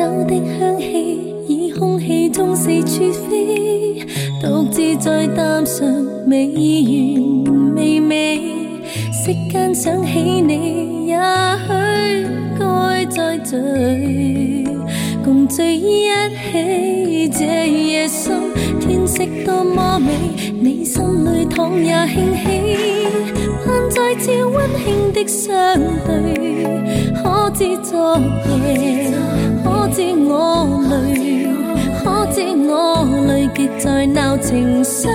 酒的香气，以空气中四处飞，独自在淡上美完未美。息间想起你，也许该再聚，共聚一起。这夜深，天色多么美，你心里倘也兴起，盼再次温馨的相对。可知昨夜，知我累，可知我累极在闹情绪。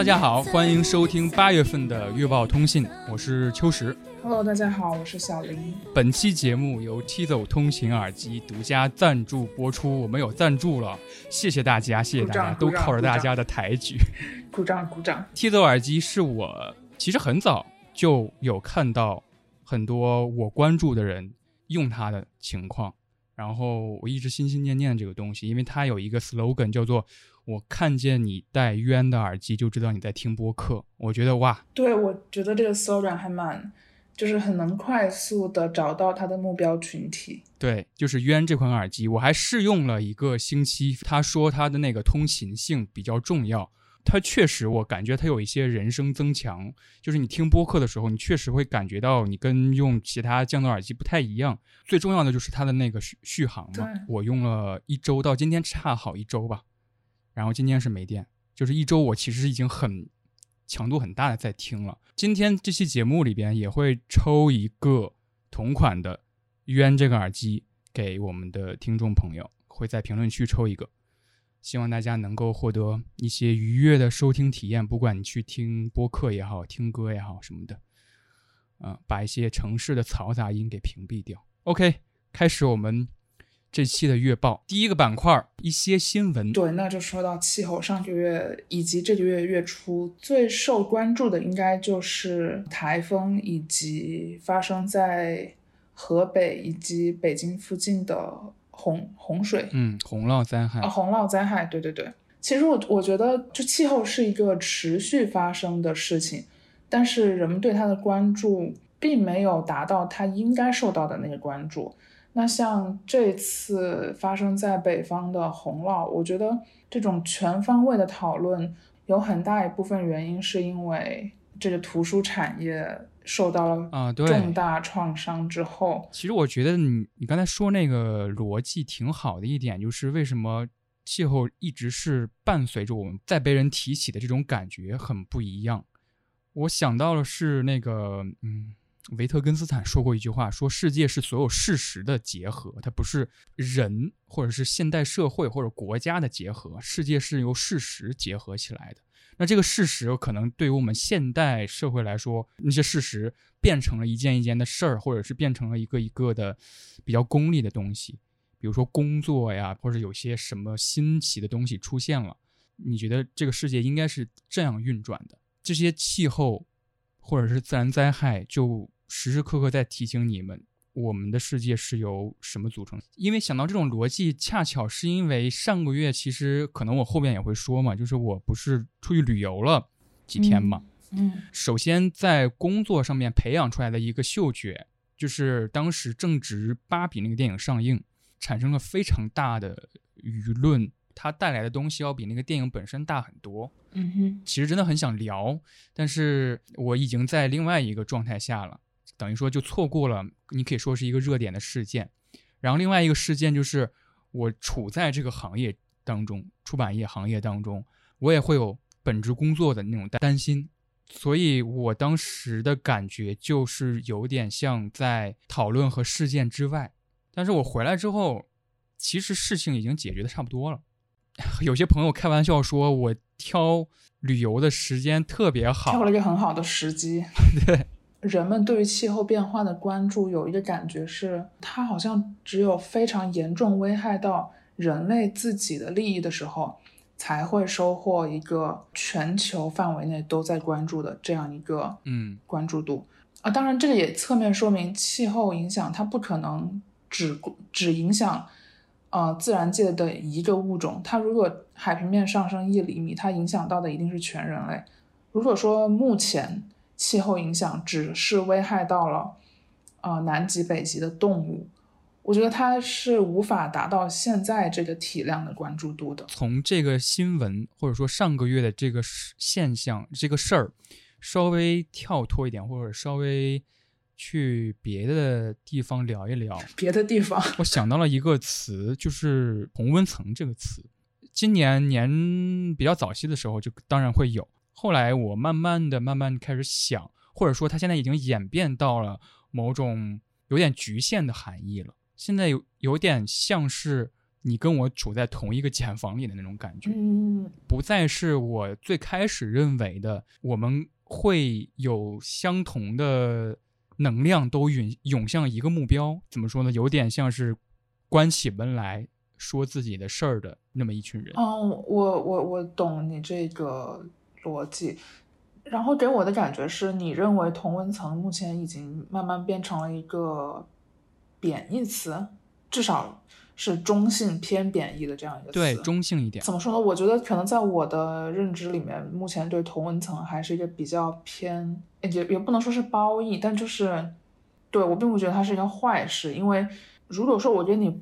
大家好，欢迎收听八月份的月报通信，我是秋实。Hello，大家好，我是小林。本期节目由 Tizo 通勤耳机独家赞助播出，我们有赞助了，谢谢大家，谢谢大家，都靠着大家的抬举。鼓掌鼓掌。Tizo 耳机是我其实很早就有看到很多我关注的人用它的情况，然后我一直心心念念这个东西，因为它有一个 slogan 叫做“我看见你戴渊的耳机，就知道你在听播客”。我觉得哇，对，我觉得这个 slogan 还蛮，就是很能快速的找到它的目标群体。对，就是渊这款耳机，我还试用了一个星期。他说它的那个通勤性比较重要，它确实我感觉它有一些人声增强，就是你听播客的时候，你确实会感觉到你跟用其他降噪耳机不太一样。最重要的就是它的那个续续航嘛，我用了一周，到今天差好一周吧，然后今天是没电，就是一周我其实已经很强度很大的在听了。今天这期节目里边也会抽一个同款的冤这个耳机给我们的听众朋友，会在评论区抽一个，希望大家能够获得一些愉悦的收听体验，不管你去听播客也好，听歌也好什么的，嗯、把一些城市的嘈杂音给屏蔽掉。OK，开始我们这期的月报，第一个板块一些新闻。对，那就说到气候，上个月以及这个月月初最受关注的，应该就是台风以及发生在河北以及北京附近的洪洪水。嗯，洪涝灾害啊，，洪涝灾害，对对对。其实我我觉得，就气候是一个持续发生的事情，但是人们对它的关注并没有达到它应该受到的那个关注。那像这次发生在北方的洪涝，我觉得这种全方位的讨论有很大一部分原因是因为这个图书产业受到了重大创伤之后，其实我觉得你你刚才说那个逻辑挺好的一点，就是为什么气候一直是伴随着我们在被人提起的这种感觉很不一样。我想到了是那个嗯，维特根斯坦说过一句话，说世界是所有事实的结合，它不是人或者是现代社会或者国家的结合，世界是由事实结合起来的。那这个事实可能对于我们现代社会来说，那些事实变成了一件一件的事儿，或者是变成了一个一个的比较功利的东西，比如说工作呀，或者有些什么新奇的东西出现了。你觉得这个世界应该是这样运转的？这些气候或者是自然灾害，就时时刻刻在提醒你们，我们的世界是由什么组成？因为想到这种逻辑，恰巧是因为上个月，其实可能我后面也会说嘛，就是我不是出去旅游了几天嘛。嗯首先在工作上面培养出来的一个嗅觉，就是当时正值《芭比》那个电影上映，产生了非常大的舆论，它带来的东西要比那个电影本身大很多。嗯哼，其实真的很想聊，但是我已经在另外一个状态下了，等于说就错过了，你可以说是一个热点的事件。然后另外一个事件就是我处在这个行业当中，出版业行业当中，我也会有本职工作的那种担心，所以我当时的感觉就是有点像在讨论和事件之外。但是我回来之后，其实事情已经解决的差不多了。有些朋友开玩笑说我挑旅游的时间特别好，挑了一个很好的时机。对，人们对于气候变化的关注有一个感觉是，它好像只有非常严重危害到人类自己的利益的时候，才会收获一个全球范围内都在关注的这样一个嗯关注度啊。当然，这个也侧面说明气候影响它不可能只只影响呃自然界的一个物种。它如果海平面上升一厘米，它影响到的一定是全人类。如果说目前气候影响只是危害到了呃南极、北极的动物。我觉得它是无法达到现在这个体量的关注度的。从这个新闻或者说上个月的这个现象、这个事儿，稍微跳脱一点，或者稍微去别的地方聊一聊。别的地方，我想到了一个词，就是同温层这个词。今年年比较早期的时候，就当然会有。后来我慢慢的、慢慢开始想，或者说它现在已经演变到了某种有点局限的含义了。现在有有点像是你跟我处在同一个茧房里的那种感觉，嗯，不再是我最开始认为的我们会有相同的能量都涌涌向一个目标。怎么说呢？有点像是关起门来说自己的事儿的那么一群人。哦，我我我懂你这个逻辑，然后给我的感觉是你认为同温层目前已经慢慢变成了一个。贬义词，至少是中性偏贬义的这样一个词。对，中性一点。怎么说呢？我觉得可能在我的认知里面，目前对同文层还是一个比较偏，也也不能说是褒义，但就是对我并不觉得它是一个坏事。因为如果说我觉得你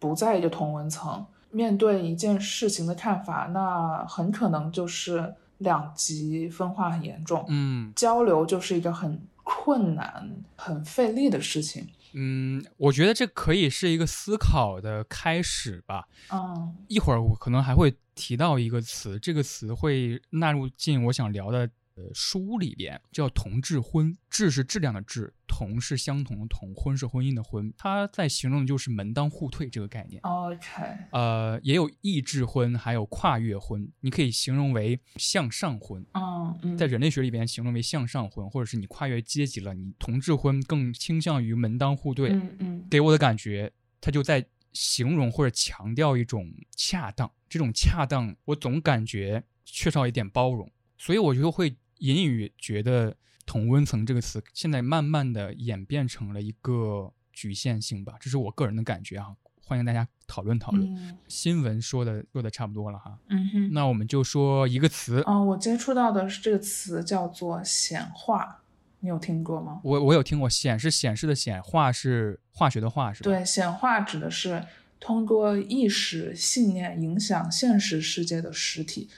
不在一个同文层，面对一件事情的看法，那很可能就是两极分化很严重。嗯，交流就是一个很困难、很费力的事情。嗯，我觉得这可以是一个思考的开始吧。嗯，一会儿我可能还会提到一个词，这个词会纳入进我想聊的呃书里边，叫同质婚。质是质量的质，同是相同的同，婚是婚姻的婚。它在形容的就是门当户对这个概念。OK，呃，也有异质婚，还有跨越婚，你可以形容为向上婚。嗯嗯，在人类学里边形容为向上婚，或者是你跨越阶级了，你同质婚更倾向于门当户对。嗯嗯，给我的感觉，它就在形容或者强调一种恰当。这种恰当，我总感觉缺少一点包容，所以我就会隐隐约觉得“同温层”这个词现在慢慢的演变成了一个局限性吧，这是我个人的感觉啊。欢迎大家讨论讨论。嗯新闻说的说的差不多了哈，嗯哼，那我们就说一个词，啊、我接触到的是这个词叫做显化，你有听过吗？我我有听过，显是显示的显，化是化学的化是吧？对，显化指的是通过意识、信念影响现实世界的实体，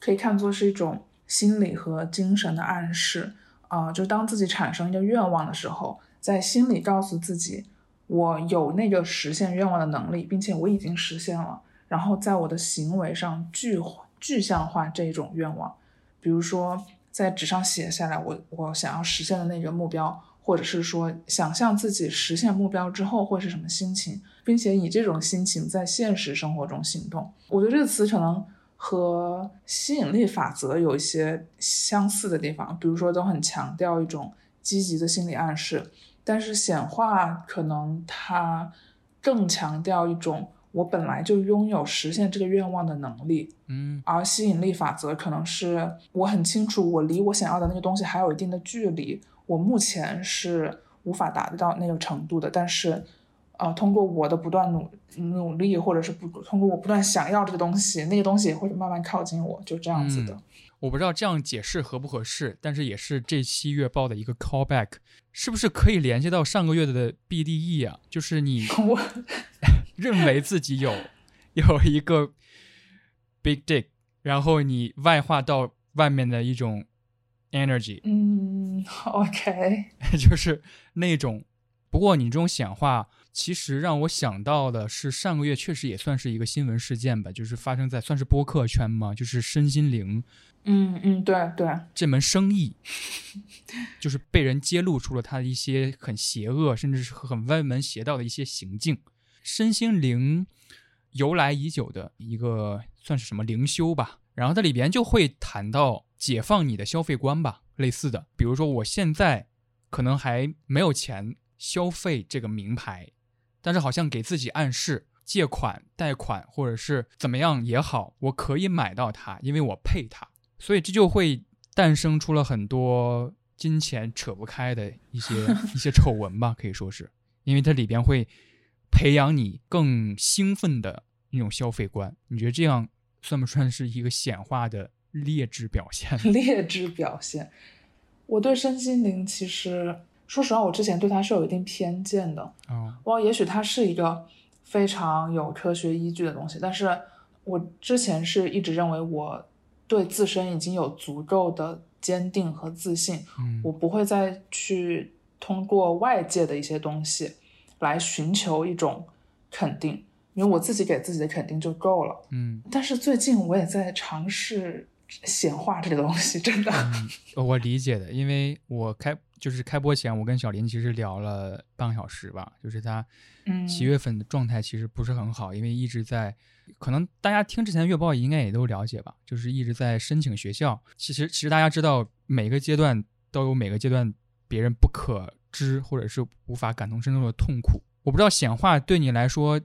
可以看作是一种心理和精神的暗示。啊、就当自己产生一个愿望的时候，在心里告诉自己，我有那个实现愿望的能力，并且我已经实现了。然后在我的行为上具具象化这种愿望，比如说在纸上写下来我我想要实现的那个目标，或者是说想象自己实现目标之后会是什么心情，并且以这种心情在现实生活中行动。我觉得这个词可能和吸引力法则有一些相似的地方，比如说都很强调一种积极的心理暗示，但是显化可能它更强调一种我本来就拥有实现这个愿望的能力，嗯而吸引力法则可能是我很清楚我离我想要的那个东西还有一定的距离，我目前是无法达到那个程度的，但是。呃，通过我的不断努努力，或者是不通过我不断想要这个东西，那个东西也会慢慢靠近我，就这样子的。嗯我不知道这样解释合不合适，但是也是这期月报的一个 callback，是不是可以联系到上个月的 BDE 啊？就是你 我 认为自己有有一个 big dick，然后你外化到外面的一种 energy，嗯，OK，就是那种。不过你这种显化，其实让我想到的是上个月确实也算是一个新闻事件吧，就是发生在算是播客圈嘛，就是身心灵嗯嗯，对对，这门生意，就是被人揭露出了他的一些很邪恶，甚至是很歪门邪道的一些行径。身心灵由来已久的一个算是什么灵修吧，然后它里边就会谈到解放你的消费观吧，类似的，比如说我现在可能还没有钱消费这个名牌，但是好像给自己暗示，借款、贷款或者是怎么样也好，我可以买到它，因为我配它，所以这就会诞生出了很多金钱扯不开的一些 一些丑闻吧，可以说是，因为它里边会培养你更兴奋的那种消费观。你觉得这样算不算是一个显化的劣质表现？劣质表现。我对身心灵其实，说实话，我之前对他是有一定偏见的。哦，哇，也许它是一个非常有科学依据的东西，但是我之前是一直认为我对自身已经有足够的坚定和自信，嗯我不会再去通过外界的一些东西来寻求一种肯定，因为我自己给自己的肯定就够了。嗯但是最近我也在尝试显化这个东西，真的。我理解的，因为我开就是开播前，我跟小林其实聊了半个小时吧，就是他嗯七月份的状态其实不是很好，因为一直在，可能大家听之前的月报应该也都了解吧，就是一直在申请学校。其实其实大家知道每个阶段都有每个阶段别人不可知或者是无法感同身受的痛苦。我不知道显化对你来说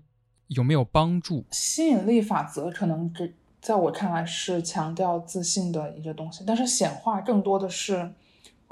有没有帮助？吸引力法则可能给在我看来是强调自信的一个东西，但是显化更多的是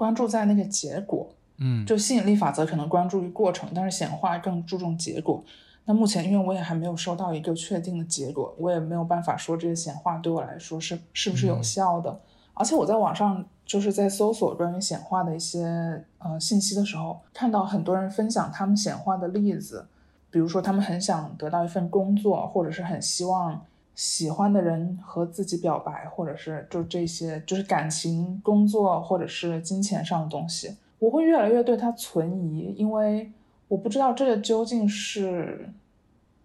关注在那个结果。嗯，就吸引力法则可能关注于过程，但是显化更注重结果。那目前因为我也还没有收到一个确定的结果，我也没有办法说这些显化对我来说是是不是有效的。而且我在网上就是在搜索关于显化的一些呃信息的时候，看到很多人分享他们显化的例子，比如说他们很想得到一份工作，或者是很希望喜欢的人和自己表白，或者是就这些就是感情、工作或者是金钱上的东西。我会越来越对它存疑，因为我不知道这个究竟是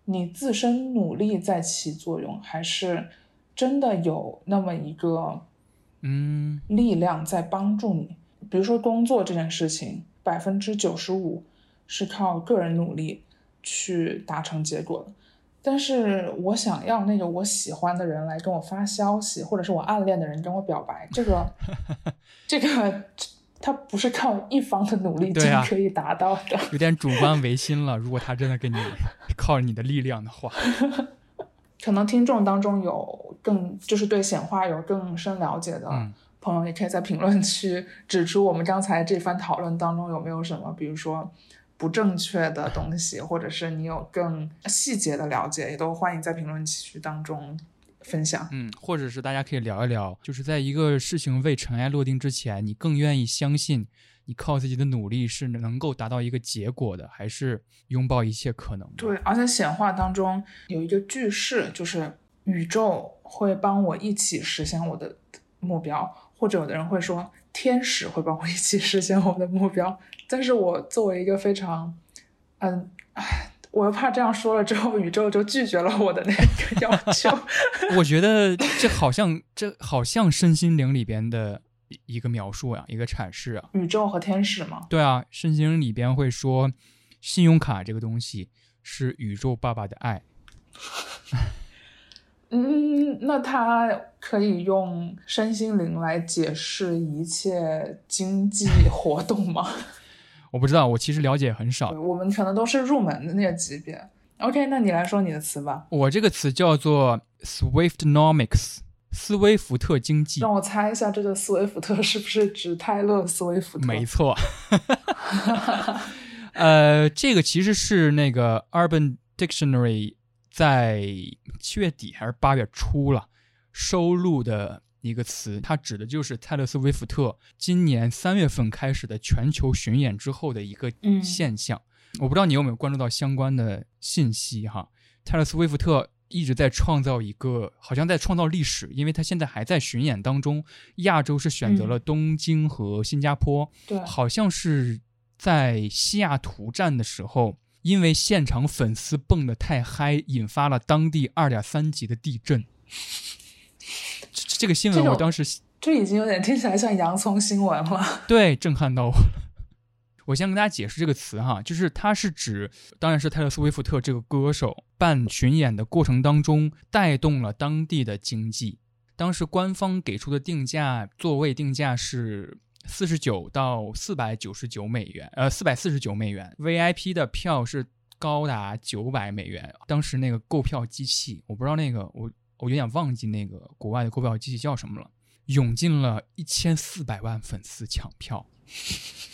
你自身努力在起作用，还是真的有那么一个嗯力量在帮助你。比如说工作这件事情，百分之九十五是靠个人努力去达成结果的。但是我想要那个我喜欢的人来跟我发消息，或者是我暗恋的人跟我表白，这个，这个，他不是靠一方的努力就可以达到的。有点主观唯心了。如果他真的跟你靠你的力量的话，可能听众当中有更就是对显化有更深了解的嗯朋友，也可以在评论区指出我们刚才这番讨论当中有没有什么，比如说不正确的东西，或者是你有更细节的了解，也都欢迎在评论区当中分享。嗯，或者是大家可以聊一聊，就是在一个事情未尘埃落定之前，你更愿意相信你靠自己的努力是能够达到一个结果的，还是拥抱一切可能的？对，而且显化当中有一个句式，就是宇宙会帮我一起实现我的目标，或者有的人会说天使会帮我一起实现我的目标。但是我作为一个非常，嗯，唉，我又怕这样说了之后，宇宙就拒绝了我的那个要求。我觉得这好像这好像身心灵里边的一一个描述呀、一个阐释啊。宇宙和天使嘛，对啊，身心灵里边会说，信用卡这个东西是宇宙爸爸的爱。嗯，那它可以用身心灵来解释一切经济 活动吗？我不知道，我其实了解很少。我们可能都是入门的那个级别。OK，那你来说你的词吧，我这个词叫做 Swiftnomics，斯威夫特经济。让我猜一下，这个斯威夫特是不是指泰勒·斯威夫特？没错，呃，这个其实是那个 Urban Dictionary 在七月底还是八月初了收录的一个词，它指的就是泰勒·斯威夫特今年三月份开始的全球巡演之后的一个嗯现象。我不知道你有没有关注到相关的信息哈？泰勒·斯威夫特一直在创造一个，好像在创造历史，因为他现在还在巡演当中。亚洲是选择了东京和新加坡，对，好像是在西雅图站的时候，因为现场粉丝蹦得太嗨，引发了当地二点三级的地震。这这个新闻我当时这已经有点听起来像洋葱新闻了。对震撼到我了。我先跟大家解释这个词哈，就是它是指，当然是泰勒·斯威夫特这个歌手办巡演的过程当中带动了当地的经济。当时官方给出的定价，座位定价是四十九到四百九十九美元，呃，四百四十九美元。VIP 的票是高达九百美元。当时那个购票机器，我不知道那个我我有点忘记那个国外的购票机器叫什么了，涌进了一千四百万粉丝抢票，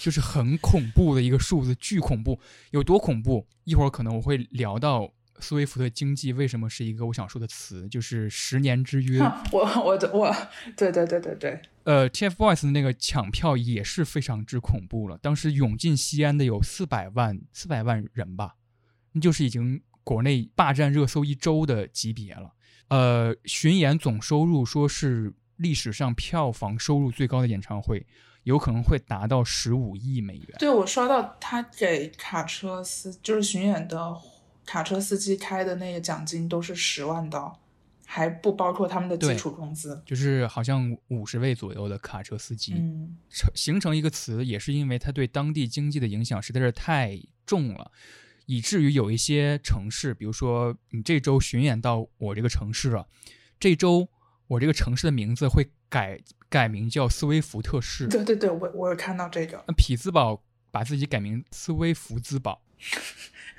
就是很恐怖的一个数字，巨恐怖，有多恐怖？一会儿可能我会聊到斯威夫特经济为什么是一个我想说的词，就是十年之约。我我我，对对对对对，呃，TFBOYS 的那个抢票也是非常之恐怖了。当时涌进西安的有四百万四百万人吧，那就是已经国内霸占热搜一周的级别了。呃，巡演总收入说是历史上票房收入最高的演唱会，有可能会达到十五亿美元。对我刷到他给卡车司就是巡演的卡车司机开的那个奖金都是十万刀，还不包括他们的基础工资。就是好像五十位左右的卡车司机，嗯，成形成一个词，也是因为它对当地经济的影响实在是太重了，以至于有一些城市，比如说你这周巡演到我这个城市了，这周我这个城市的名字会改改名叫斯威夫特市，对对对，我我有看到这个。那匹兹堡把自己改名斯威夫兹堡。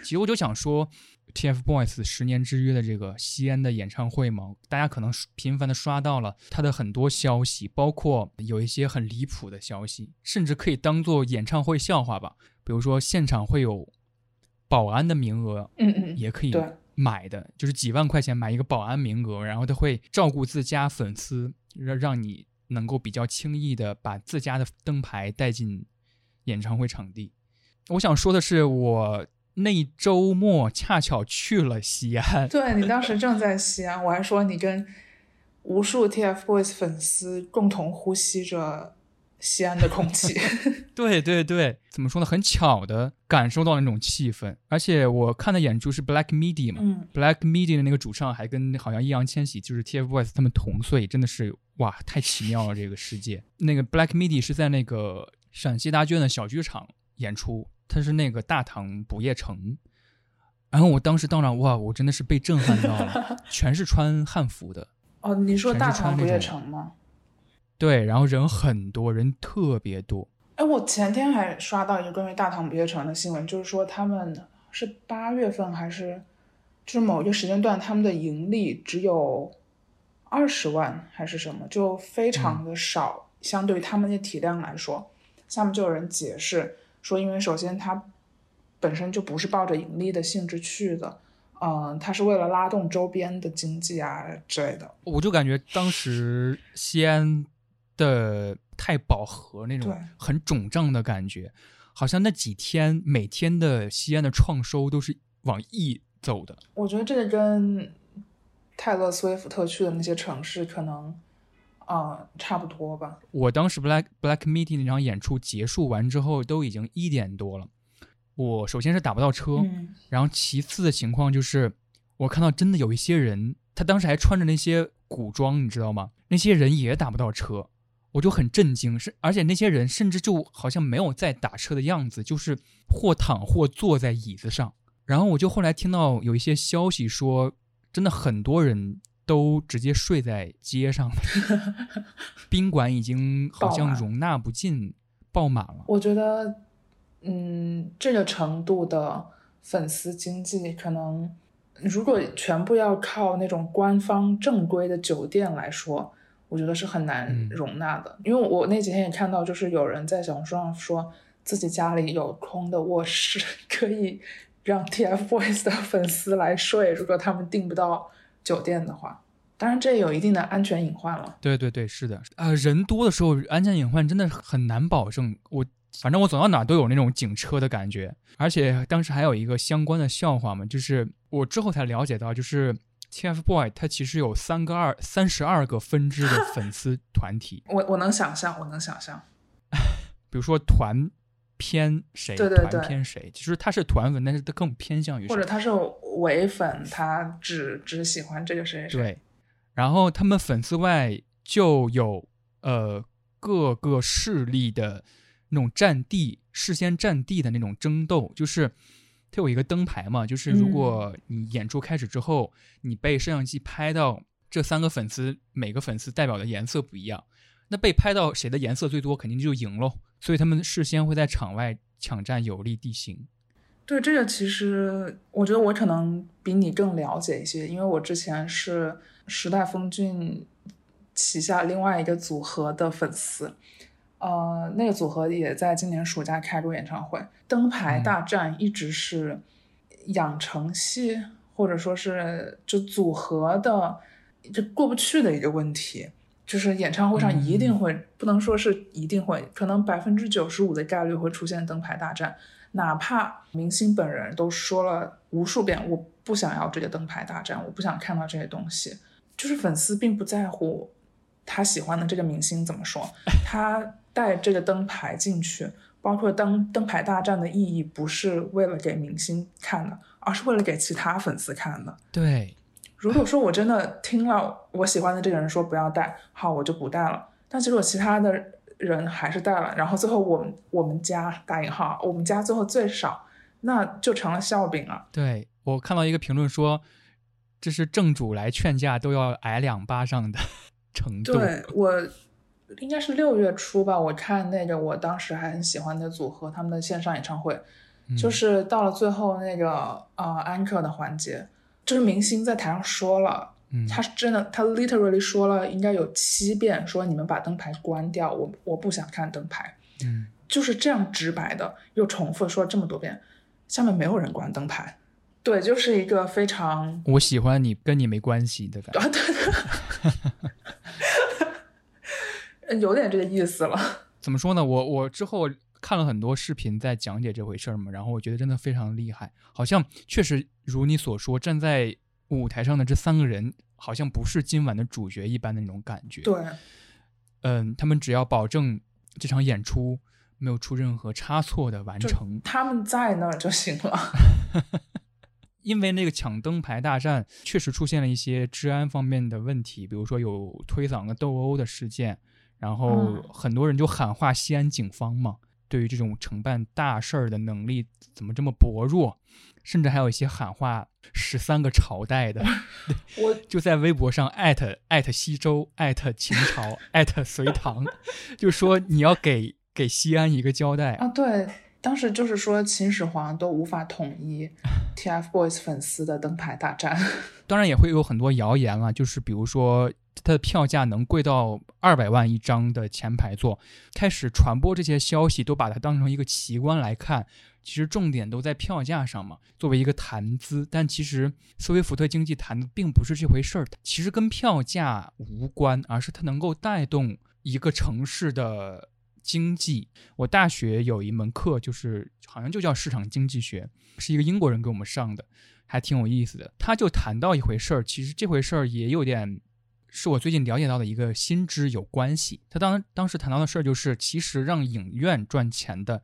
其实我就想说，TFBOYS 十年之约的这个西安的演唱会嘛，大家可能频繁的刷到了他的很多消息，包括有一些很离谱的消息，甚至可以当做演唱会笑话吧。比如说现场会有保安的名额，嗯嗯，也可以买的，就是几万块钱买一个保安名额，然后他会照顾自家粉丝，让让你能够比较轻易的把自家的灯牌带进演唱会场地。我想说的是，我那周末恰巧去了西安，对你当时正在西安，我还说你跟无数 TFBOYS 粉丝共同呼吸着西安的空气。对对对，怎么说呢？很巧的感受到那种气氛，而且我看的演出是 Black Midi 嘛、嗯，b l a c k Midi 的那个主唱还跟好像易烊千玺就是 TFBOYS 他们同岁，真的是哇，太奇妙了这个世界。那个 Black Midi 是在那个陕西大剧院的小剧场演出，它是那个大唐不夜城。然后我当时到那，哇，我真的是被震撼到了，全是穿汉服的，哦，你说大唐不夜城吗？对，然后人很多，人特别多，哎，我前天还刷到一个关于大唐不夜城的新闻，就是说他们是八月份还是就是某一个时间段，他们的盈利只有二十万还是什么，就非常的少，相对于他们的体量来说。下面就有人解释说，因为首先它本身就不是抱着盈利的性质去的，嗯，它是为了拉动周边的经济啊之类的。我就感觉当时西安的太饱和那种对很肿胀的感觉，好像那几天每天的西安的创收都是往亿走的。我觉得这个跟泰勒·斯威夫特去的那些城市可能，呃，差不多吧。我当时 Black Black Meeting 那场演出结束完之后，都已经一点多了。我首先是打不到车，嗯，然后其次的情况就是，我看到真的有一些人，他当时还穿着那些古装，你知道吗？那些人也打不到车，我就很震惊。是，而且那些人甚至就好像没有在打车的样子，就是或躺或坐在椅子上。然后我就后来听到有一些消息说，真的很多人都直接睡在街上了，宾馆已经好像容纳不进，爆满了。我觉得，嗯，这个程度的粉丝经济，可能如果全部要靠那种官方正规的酒店来说，我觉得是很难嗯容纳的。因为我那几天也看到，就是有人在小红书上说自己家里有空的卧室，可以让 TFBOYS 的粉丝来睡，如果他们订不到酒店的话。当然，这有一定的安全隐患了。对对对，是的，呃，人多的时候安全隐患真的很难保证。我反正我走到哪都有那种警车的感觉，而且当时还有一个相关的笑话嘛，就是我之后才了解到，就是 TFBOY 它其实有三个二三十二个分支的粉丝团体，我我能想象，我能想象。比如说团偏谁，对对对团偏谁，其实他是团粉，但是他更偏向于谁。或者他是伪粉，他只只喜欢这个谁谁谁。对，然后他们粉丝外就有呃各个势力的那种占地、事先占地的那种争斗，就是它有一个灯牌嘛，就是如果你演出开始之后，你被摄像机拍到这三个粉丝，每个粉丝代表的颜色不一样，那被拍到谁的颜色最多，肯定就赢喽。所以他们事先会在场外抢占有利地形。对这个，其实我觉得我可能比你更了解一些，因为我之前是时代峰峻旗下另外一个组合的粉丝，呃，那个组合也在今年暑假开过演唱会。灯牌大战一直是养成系或者说是就组合的就过不去的一个问题。就是演唱会上一定会，不能说是一定会，可能百分之九十五的概率会出现灯牌大战，哪怕明星本人都说了无数遍，我不想要这个灯牌大战，我不想看到这些东西。就是粉丝并不在乎他喜欢的这个明星怎么说，他带这个灯牌进去，包括灯灯牌大战的意义，不是为了给明星看的，而是为了给其他粉丝看的。对。如果说我真的听了我喜欢的这个人说不要带，好，我就不带了。但其实我其他的人还是带了，然后最后我们我们家打引号，我们家最后最少，那就成了笑柄了。对我看到一个评论说，这是正主来劝架都要挨两巴掌的 程度。对我应该是六月初吧，我看那个我当时还很喜欢的组合他们的线上演唱会，就是到了最后那个呃 anchor 的环节。就是明星在台上说了，嗯他是真的，他 literally 说了应该有七遍，说你们把灯牌关掉，我我不想看灯牌，嗯，就是这样直白的又重复说了这么多遍，下面没有人关灯牌，对，就是一个非常我喜欢你跟你没关系的感觉，啊 对，有点这个意思了。怎么说呢？我我之后。看了很多视频在讲解这回事儿嘛，然后我觉得真的非常厉害，好像确实如你所说，站在舞台上的这三个人好像不是今晚的主角一般的那种感觉。对，嗯，他们只要保证这场演出没有出任何差错的完成，他们在那儿就行了。因为那个抢灯牌大战确实出现了一些治安方面的问题，比如说有推搡的斗殴的事件，然后很多人就喊话西安警方嘛。对于这种承办大事儿的能力怎么这么薄弱？甚至还有一些喊话十三个朝代的，我就在微博上艾特艾特西周，艾特秦朝，艾特隋唐，就说你要给给西安一个交代啊！对，当时就是说秦始皇都无法统一 TFBOYS 粉丝的灯牌大战，当然也会有很多谣言了，就是比如说。它的票价能贵到二百万一张的前排座，开始传播这些消息，都把它当成一个奇观来看。其实重点都在票价上嘛，作为一个谈资。但其实斯威夫特经济谈的并不是这回事儿，其实跟票价无关，而是它能够带动一个城市的经济。我大学有一门课，就是好像就叫市场经济学，是一个英国人给我们上的，还挺有意思的。他就谈到一回事儿，其实这回事儿也有点。是我最近了解到的一个新知有关系。他当当时谈到的事儿就是，其实让影院赚钱的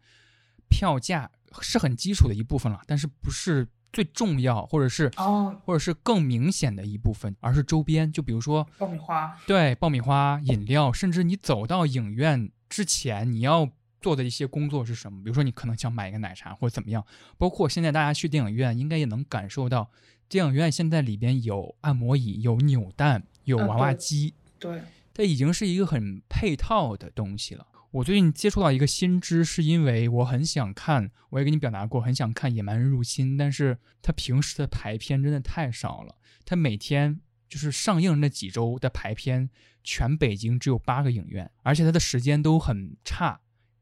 票价是很基础的一部分了，但是不是最重要，或者是哦，或者是更明显的一部分，而是周边。就比如说爆米花，对，爆米花、饮料，甚至你走到影院之前，你要做的一些工作是什么？比如说你可能想买一个奶茶或者怎么样。包括现在大家去电影院，应该也能感受到，电影院现在里边有按摩椅，有扭蛋。有娃娃机，对，它已经是一个很配套的东西了。我最近接触到一个新知，是因为我很想看，我也跟你表达过，很想看《野蛮人入侵》，但是他平时的排片真的太少了。他每天就是上映那几周的排片，全北京只有八个影院，而且它的时间都很差，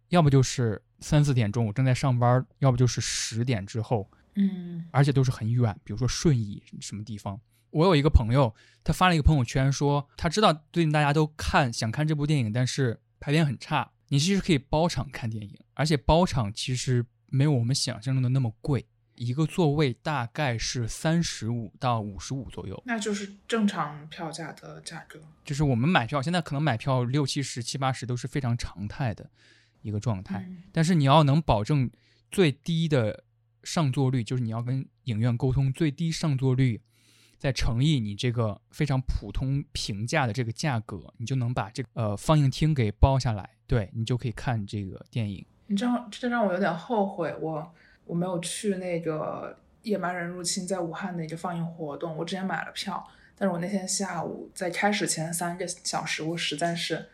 要不就是三四点钟我正在上班，要不就是十点之后，嗯，而且都是很远，比如说顺义什么地方。我有一个朋友，他发了一个朋友圈，说他知道最近大家都看想看这部电影，但是排片很差。你其实可以包场看电影，而且包场其实没有我们想象中的那么贵，一个座位大概是三十五到五十五左右，那就是正常票价的价格。就是我们买票现在可能买票六七十、七八十都是非常常态的一个状态，但是你要能保证最低的上座率，就是你要跟影院沟通最低上座率。再乘以你这个非常普通平价的这个价格，你就能把这个呃放映厅给包下来，对你就可以看这个电影。你知道，这让我有点后悔，我我没有去那个《野蛮人入侵》在武汉的一个放映活动。我之前买了票，但是我那天下午在开始前三个小时，我实在是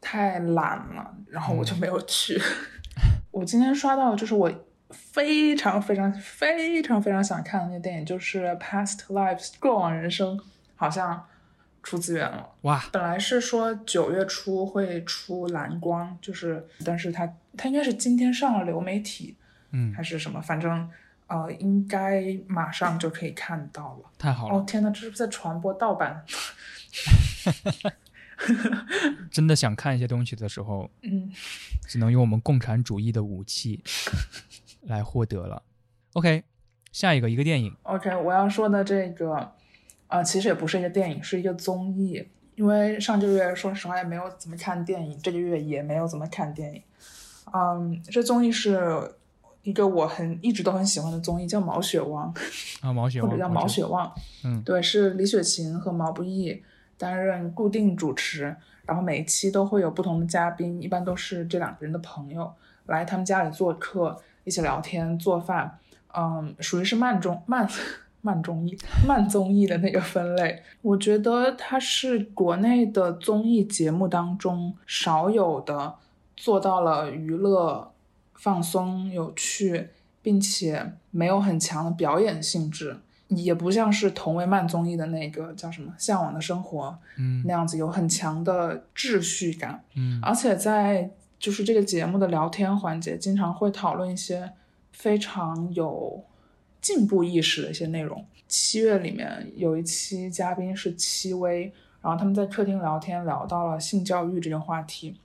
太懒了，然后我就没有去。我今天刷到，就是我非常非常非常非常想看的那个电影，就是《Past Lives》过往人生，好像出资源了。哇，本来是说九月初会出蓝光，就是，但是它它应该是今天上了流媒体嗯，还是什么，反正呃，应该马上就可以看到了。太好了，哦天呐，这是不是在传播盗版？真的想看一些东西的时候，嗯，只能用我们共产主义的武器来获得了。OK，下一个一个电影，OK，我要说的这个，呃，其实也不是一个电影，是一个综艺。因为上个月说实话也没有怎么看电影，这个月也没有怎么看电影。嗯，这综艺是一个我很一直都很喜欢的综艺，叫《毛血旺》，啊，毛血 旺，或者叫《毛血旺》。嗯对，是李雪琴和毛不易担任固定主持，然后每一期都会有不同的嘉宾，一般都是这两个人的朋友来他们家里做客，一起聊天、做饭。嗯，属于是慢中慢 慢综艺慢综艺的那个分类。我觉得它是国内的综艺节目当中少有的做到了娱乐、放松、有趣，并且没有很强的表演性质。也不像是同为慢综艺的那个叫什么《向往的生活》嗯那样子有很强的秩序感，嗯而且在就是这个节目的聊天环节，经常会讨论一些非常有进步意识的一些内容。七月里面有一期嘉宾是戚薇，然后他们在客厅聊天，聊到了性教育这个话题，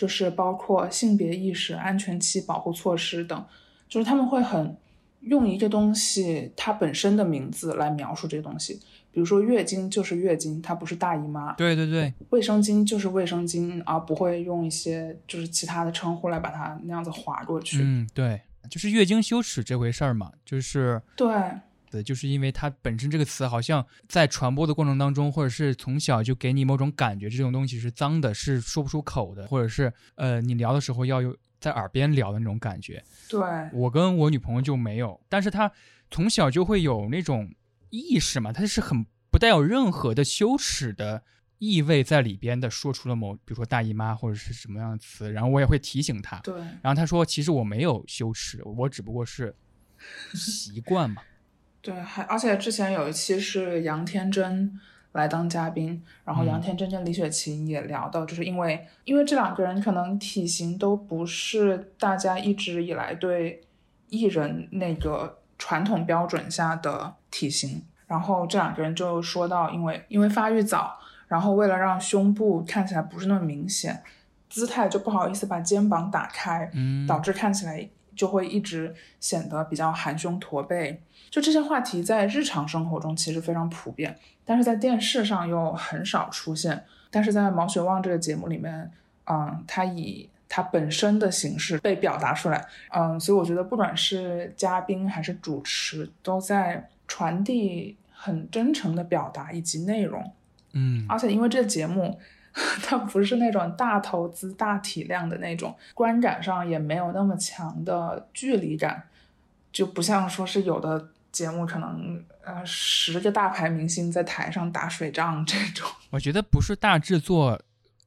就是包括性别意识、安全期保护措施等，就是他们会很用一个东西它本身的名字来描述这个东西，比如说月经就是月经，它不是大姨妈，对对对，卫生巾就是卫生巾，而不会用一些就是其他的称呼来把它那样子划过去。嗯对，就是月经羞耻这回事儿嘛，就是对对，就是因为它本身这个词好像在传播的过程当中，或者是从小就给你某种感觉，这种东西是脏的，是说不出口的，或者是呃你聊的时候要有在耳边聊的那种感觉。对我跟我女朋友就没有，但是她从小就会有那种意识嘛，她是很不带有任何的羞耻的意味在里边的，说出了某比如说大姨妈或者是什么样的词，然后我也会提醒她，对然后她说其实我没有羞耻，我只不过是习惯嘛。对，还而且之前有一期是杨天真来当嘉宾，然后杨嗯。天真跟李雪琴也聊到，就是因为因为这两个人可能体型都不是大家一直以来对艺人那个传统标准下的体型，然后这两个人就说到，因为因为发育早，然后为了让胸部看起来不是那么明显，姿态就不好意思把肩膀打开，嗯，导致看起来就会一直显得比较含胸驼背。就这些话题在日常生活中其实非常普遍，但是在电视上又很少出现。但是在《毛血旺》这个节目里面，嗯，它以它本身的形式被表达出来，嗯，所以我觉得不管是嘉宾还是主持，都在传递很真诚的表达以及内容。嗯而且因为这个节目，它不是那种大投资、大体量的那种，观感上也没有那么强的距离感，就不像说是有的节目可能呃十个大牌明星在台上打水仗这种。我觉得不是大制作，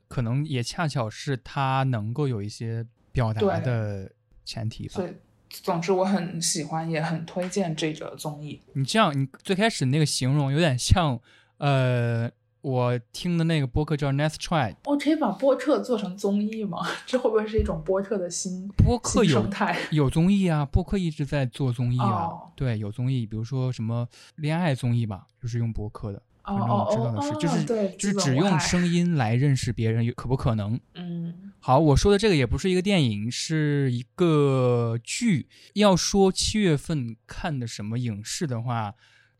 可能也恰巧是它能够有一些表达的前提吧所。以，总之我很喜欢，也很推荐这个综艺。你这样，你最开始那个形容有点像，呃，我听的那个播客叫 Nice Try，我可以把播客做成综艺吗？这会不会是一种播客的新播客有生态？有综艺啊，播客一直在做综艺啊，哦 对，有综艺，比如说什么恋爱综艺吧，就是用播客的，哦反正我知道的是，哦哦就是对就是只用声音来认识别人，可不可能？嗯好，我说的这个也不是一个电影，是一个剧。要说七月份看的什么影视的话，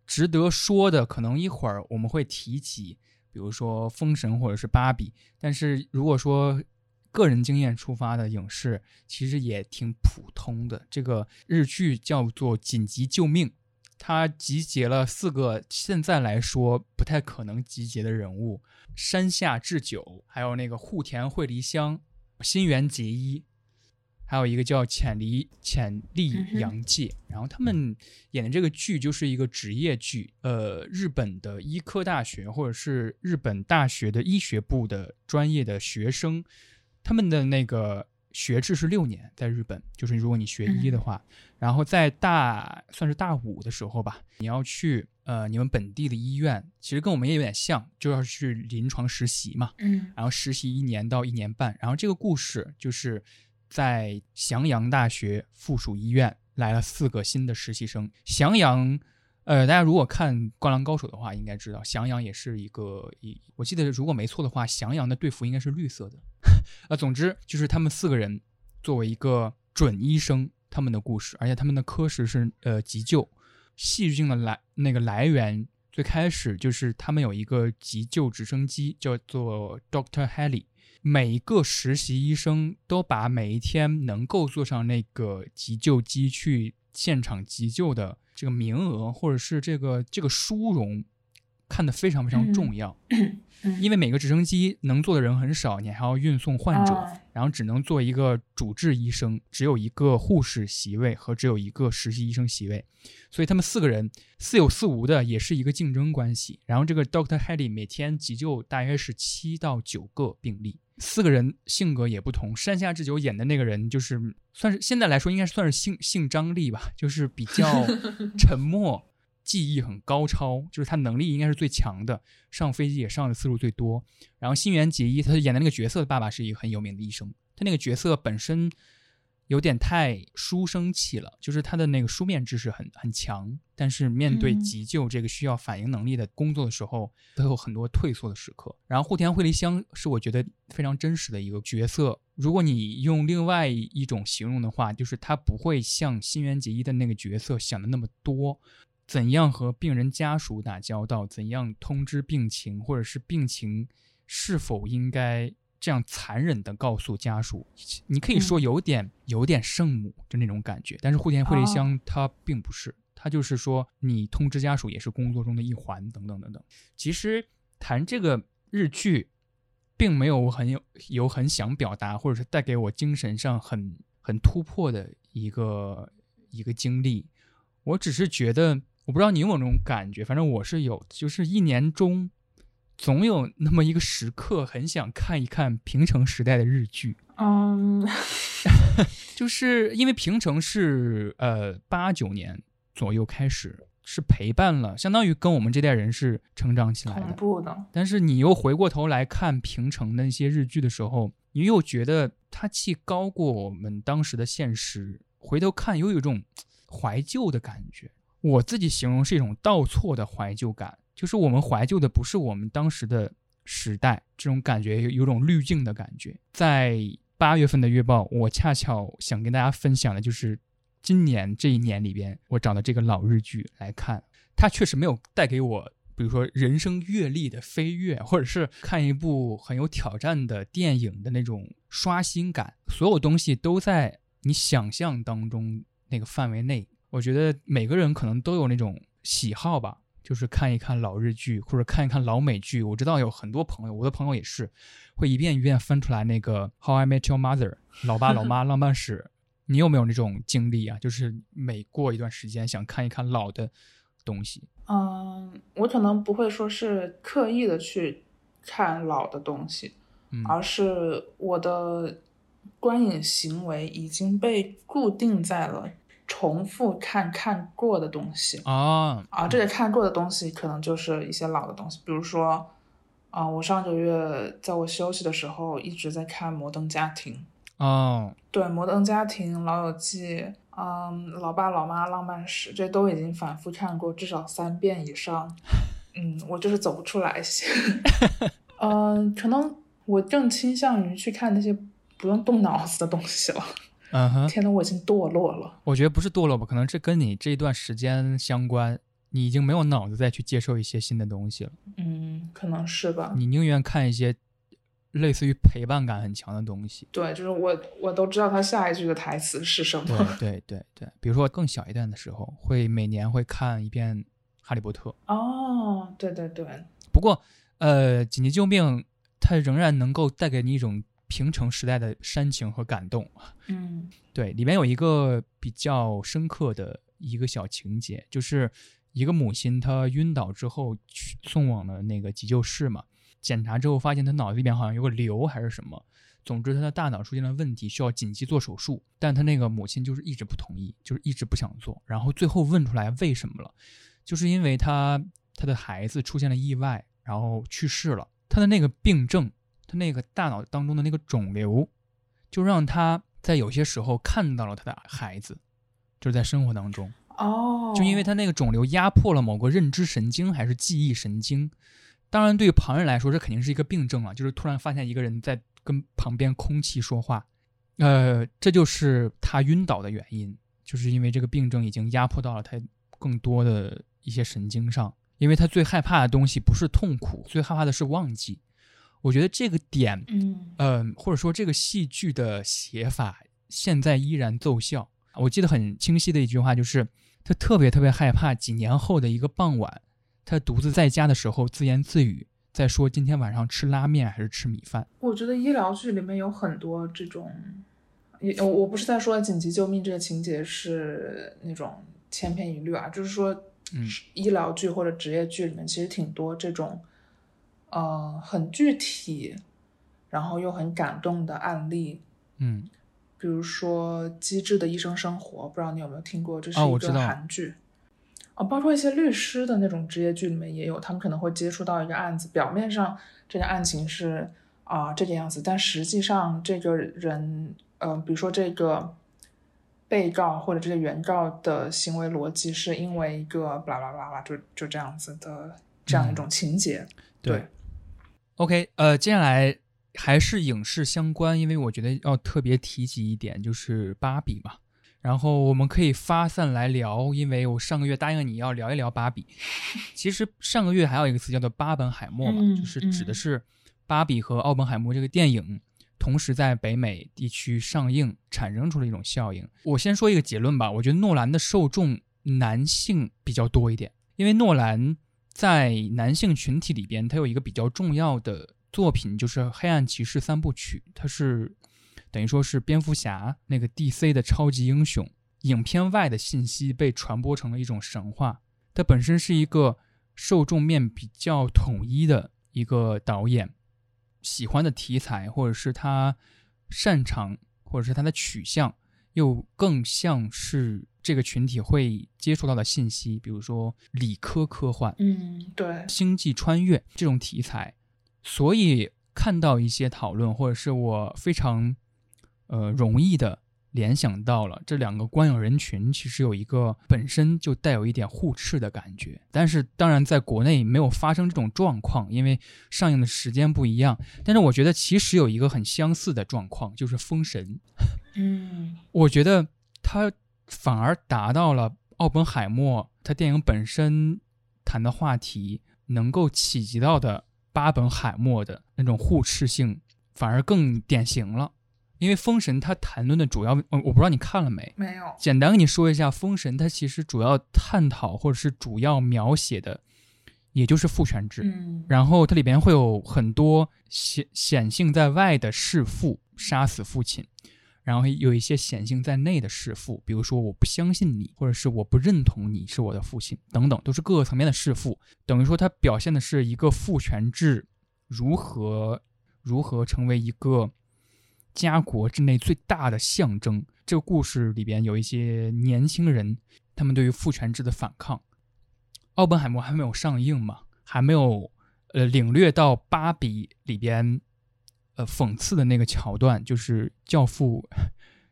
值得说的可能一会儿我们会提及，比如说《封神》或者是《芭比》。但是如果说个人经验出发的影视，其实也挺普通的。这个日剧叫做《紧急救命》，它集结了四个现在来说不太可能集结的人物：山下智久，还有那个户田惠梨香、新垣结衣，还有一个叫浅梨浅利嗯哼。阳介。然后他们演的这个剧就是一个职业剧，呃，日本的医科大学或者是日本大学的医学部的专业的学生，他们的那个学制是六年，在日本，就是如果你学医的话，然后在大算是大五的时候吧，你要去呃你们本地的医院，其实跟我们也有点像，就要去临床实习嘛，嗯。然后实习一年到一年半，然后这个故事就是在翔阳大学附属医院来了四个新的实习生。翔阳，呃，大家如果看《灌篮高手》的话，应该知道翔阳也是一个一，我记得如果没错的话，翔阳的队服应该是绿色的。啊，总之就是他们四个人作为一个准医生，他们的故事，而且他们的科室是呃急救。戏剧性的来那个来源，最开始就是他们有一个急救直升机，叫做 Doctor Heli。每一个实习医生都把每一天能够坐上那个急救机去现场急救的这个名额，或者是这个这个殊荣，看得非常非常重要。嗯因为每个直升机能坐的人很少，你还要运送患者，啊然后只能做一个主治医生，只有一个护士席位和只有一个实习医生席位，所以他们四个人似有似无的也是一个竞争关系。然后这个 Doctor Hedy 每天急救大约是七到九个病例，四个人性格也不同。山下智久演的那个人就是算是现在来说应该算是性性张力吧，就是比较 沉默。技艺很高超，就是他能力应该是最强的，上飞机也上的次数最多。然后新垣结衣，他演的那个角色的爸爸是一个很有名的医生，他那个角色本身有点太书生气了，就是他的那个书面知识很很强，但是面对嗯急救这个需要反应能力的工作的时候，都有很多退缩的时刻。然后户田惠梨香是我觉得非常真实的一个角色。如果你用另外一种形容的话，就是他不会像新垣结衣的那个角色想的那么多。怎样和病人家属打交道，怎样通知病情，或者是病情是否应该这样残忍的告诉家属？你可以说有点、有点圣母就那种感觉，但是户田惠梨香她并不是，她就是说你通知家属也是工作中的一环，等等等等。其实谈这个日剧，并没有很有有很想表达，或者是带给我精神上很很突破的一个一个经历。我只是觉得，我不知道你有没有那种感觉，反正我是有，就是一年中总有那么一个时刻，很想看一看平成时代的日剧，嗯 就是因为平成是呃八九年左右开始是陪伴了，相当于跟我们这代人是成长起来同的。步的，但是你又回过头来看平成的那些日剧的时候，你又觉得它既高过我们当时的现实，回头看又有一种怀旧的感觉。我自己形容是一种倒错的怀旧感，就是我们怀旧的不是我们当时的时代，这种感觉有有种滤镜的感觉。在八月份的月报，我恰巧想跟大家分享的就是今年这一年里边，我找的这个老日剧来看，它确实没有带给我，比如说人生阅历的飞跃，或者是看一部很有挑战的电影的那种刷新感，所有东西都在你想象当中那个范围内。我觉得每个人可能都有那种喜好吧，就是看一看老日剧或者看一看老美剧。我知道有很多朋友，我的朋友也是，会一遍一遍翻出来那个《How I Met Your Mother》老爸老妈 浪漫史。你有没有那种经历啊？就是每过一段时间想看一看老的东西。嗯，我可能不会说是刻意的去看老的东西，嗯而是我的观影行为已经被固定在了重复看看过的东西。啊啊，这个看过的东西可能就是一些老的东西，比如说，啊、我上个月在我休息的时候一直在看《摩登家庭》，哦，对，《摩登家庭》《老友记》，嗯，《老爸老妈浪漫史》，这都已经反复看过至少三遍以上。嗯，我就是走不出来。嗯，可能我更倾向于去看那些不用动脑子的东西了。嗯哼，天呐，我已经堕落了。我觉得不是堕落吧，可能这跟你这一段时间相关，你已经没有脑子再去接受一些新的东西了，嗯，可能是吧。你宁愿看一些类似于陪伴感很强的东西。对，就是我我都知道他下一句的台词是什么。对对对，比如说更小一段的时候，会每年会看一遍《哈利波特》。哦，对对对，不过，呃，紧急救命它仍然能够带给你一种平成时代的煽情和感动。嗯。对，里面有一个比较深刻的一个小情节，就是一个母亲她晕倒之后去送往了那个急救室嘛，检查之后发现她脑子里面好像有个瘤还是什么，总之他的大脑出现了问题，需要紧急做手术，但他那个母亲就是一直不同意，就是一直不想做，然后最后问出来为什么了，就是因为他他的孩子出现了意外，然后去世了，他的那个病症，他那个大脑当中的那个肿瘤，就让他在有些时候看到了他的孩子，就是在生活当中。哦，就因为他那个肿瘤压迫了某个认知神经还是记忆神经，当然对于旁人来说这肯定是一个病症了，就是突然发现一个人在跟旁边空气说话，呃，这就是他晕倒的原因，就是因为这个病症已经压迫到了他更多的一些神经上，因为他最害怕的东西不是痛苦，最害怕的是忘记。我觉得这个点，嗯呃，或者说这个戏剧的写法现在依然奏效。我记得很清晰的一句话就是，他特别特别害怕几年后的一个傍晚，他独自在家的时候自言自语，在说今天晚上吃拉面还是吃米饭。我觉得医疗剧里面有很多这种，也我我不是在说紧急救命这个情节是那种千篇一律啊，就是说，嗯医疗剧或者职业剧里面其实挺多这种，呃，很具体，然后又很感动的案例，嗯比如说《机智的医生生活》，不知道你有没有听过？这是一个韩剧。哦，包括一些律师的那种职业剧里面也有，他们可能会接触到一个案子，表面上这个案情是啊、这个样子，但实际上这个人，呃，比如说这个被告或者这个原告的行为逻辑是因为一个巴拉巴拉巴拉，就就这样子的这样一种情节。对 OK，呃，接下来还是影视相关，因为我觉得要特别提及一点，就是芭比嘛。然后我们可以发散来聊，因为我上个月答应你要聊一聊芭比。其实上个月还有一个词叫做巴本海默嘛，嗯就是指的嗯是芭比和奥本海默这个电影同时在北美地区上映，产生出了一种效应。我先说一个结论吧，我觉得诺兰的受众男性比较多一点，因为诺兰在男性群体里边，他有一个比较重要的作品，就是《黑暗骑士》三部曲，它是等于说是蝙蝠侠那个 DC 的超级英雄，影片外的信息被传播成了一种神话。它本身是一个受众面比较统一的一个导演，喜欢的题材或者是他擅长或者是他的取向，又更像是这个群体会接触到的信息，比如说理科科幻、嗯，对，星际穿越这种题材，所以看到一些讨论，或者是我非常呃容易的联想到了这两个观影人群其实有一个本身就带有一点互斥的感觉，但是当然在国内没有发生这种状况，因为上映的时间不一样。但是我觉得其实有一个很相似的状况，就是《封神》。嗯我觉得他反而达到了奥本海默他电影本身谈的话题能够企及到的巴本海默的那种互斥性，反而更典型了。因为《封神》它谈论的主要，我我不知道你看了没？没有，简单跟你说一下，《封神》它其实主要探讨或者是主要描写的，也就是父权制。嗯然后它里边会有很多显显性在外的弑父，杀死父亲，然后有一些显性在内的弑父，比如说我不相信你，或者是我不认同你是我的父亲，等等，都是各个层面的弑父。等于说它表现的是一个父权制如何如何成为一个家国之内最大的象征。这个故事里边有一些年轻人，他们对于父权制的反抗。奥本海默还没有上映嘛，还没有呃领略到芭比里边呃讽刺的那个桥段，就是《教父》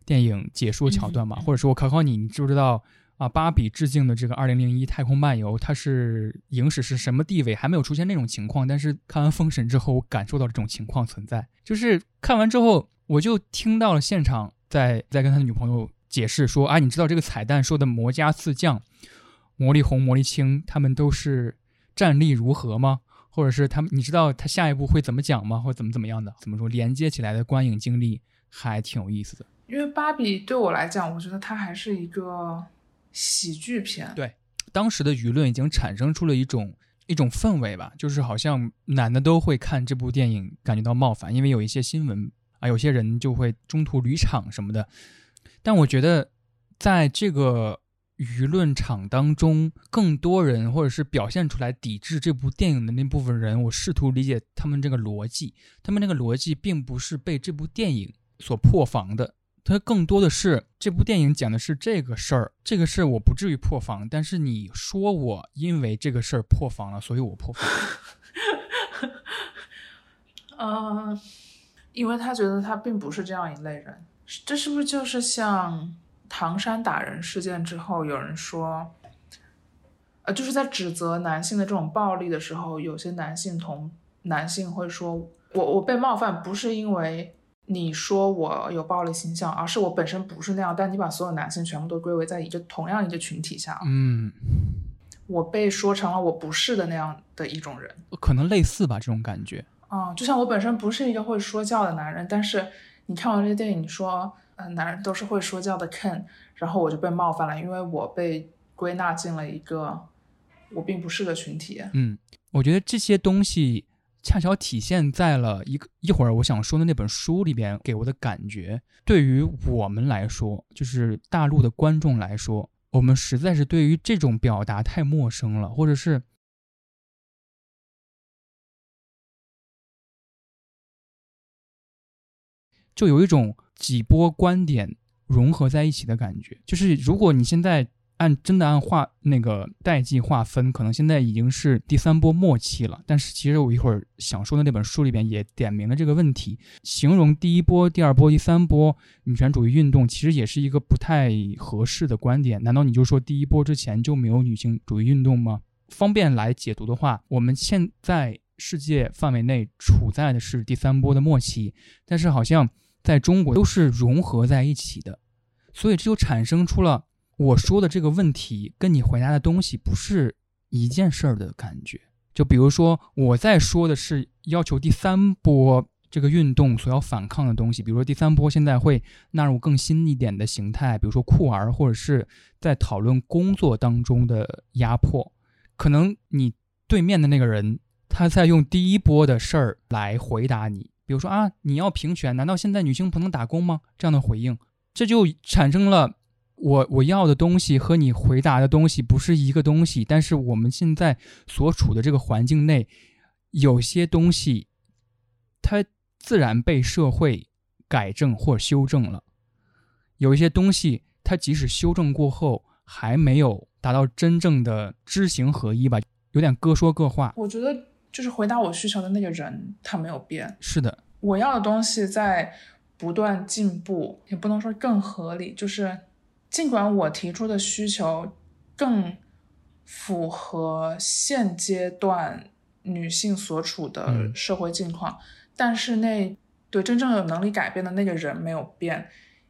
电影解说桥段嘛，或者说我考考你，你知不知道啊？芭比致敬的这个《二零零一太空漫游》，它是影史是什么地位？还没有出现那种情况，但是看完《封神》之后，我感受到这种情况存在，就是看完之后，我就听到了现场在在跟他的女朋友解释说啊，你知道这个彩蛋说的魔家四将。魔力红、魔力青，他们都是战力如何吗？或者是他们，你知道他下一步会怎么讲吗？或者怎么怎么样的？怎么说连接起来的观影经历还挺有意思的。因为芭比对我来讲，我觉得它还是一个喜剧片。对当时的舆论已经产生出了一种一种氛围吧，就是好像男的都会看这部电影感觉到冒犯，因为有一些新闻啊，有些人就会中途离场什么的。但我觉得在这个舆论场当中更多人，或者是表现出来抵制这部电影的那部分人，我试图理解他们这个逻辑。他们那个逻辑并不是被这部电影所破防的，它更多的是这部电影讲的是这个事儿，这个事儿我不至于破防，但是你说我因为这个事儿破防了，所以我破防。嗯，因为他觉得他并不是这样一类人，这是不是就是像唐山打人事件之后，有人说，呃，就是在指责男性的这种暴力的时候，有些男性同男性会说，我我被冒犯不是因为你说我有暴力倾向，而是我本身不是那样，但你把所有男性全部都归为在一个同样一个群体下，嗯，我被说成了我不是的那样的一种人。可能类似吧，这种感觉。啊、就像我本身不是一个会说教的男人，但是你看完这个电影，你说，呃，男人都是会说教的 Ken，然后我就被冒犯了，因为我被归纳进了一个我并不是的群体。嗯，我觉得这些东西恰巧体现在了一个一会儿我想说的那本书里边给我的感觉。对于我们来说，就是大陆的观众来说，我们实在是对于这种表达太陌生了，或者是就有一种几波观点融合在一起的感觉。就是如果你现在按真的按划那个代际划分，可能现在已经是第三波末期了。但是其实我一会儿想说的那本书里边也点明了这个问题，形容第一波、第二波、第三波女权主义运动，其实也是一个不太合适的观点。难道你就说第一波之前就没有女性主义运动吗？方便来解读的话，我们现在世界范围内处在的是第三波的末期，但是好像在中国都是融合在一起的，所以这就产生出了我说的这个问题跟你回答的东西不是一件事儿的感觉。就比如说我在说的是要求第三波这个运动所要反抗的东西，比如说第三波现在会纳入更新一点的形态，比如说酷儿，或者是在讨论工作当中的压迫。可能你对面的那个人他在用第一波的事儿来回答你，比如说啊，你要平权，难道现在女性不能打工吗？这样的回应，这就产生了我我要的东西和你回答的东西不是一个东西。但是我们现在所处的这个环境内，有些东西它自然被社会改正或修正了，有一些东西它即使修正过后，还没有达到真正的知行合一吧，有点各说各话。我觉得就是回答我需求的那个人，他没有变。是的，我要的东西在不断进步，也不能说更合理，就是尽管我提出的需求更符合现阶段女性所处的嗯。社会境况，但是那对真正有能力改变的那个人没有变，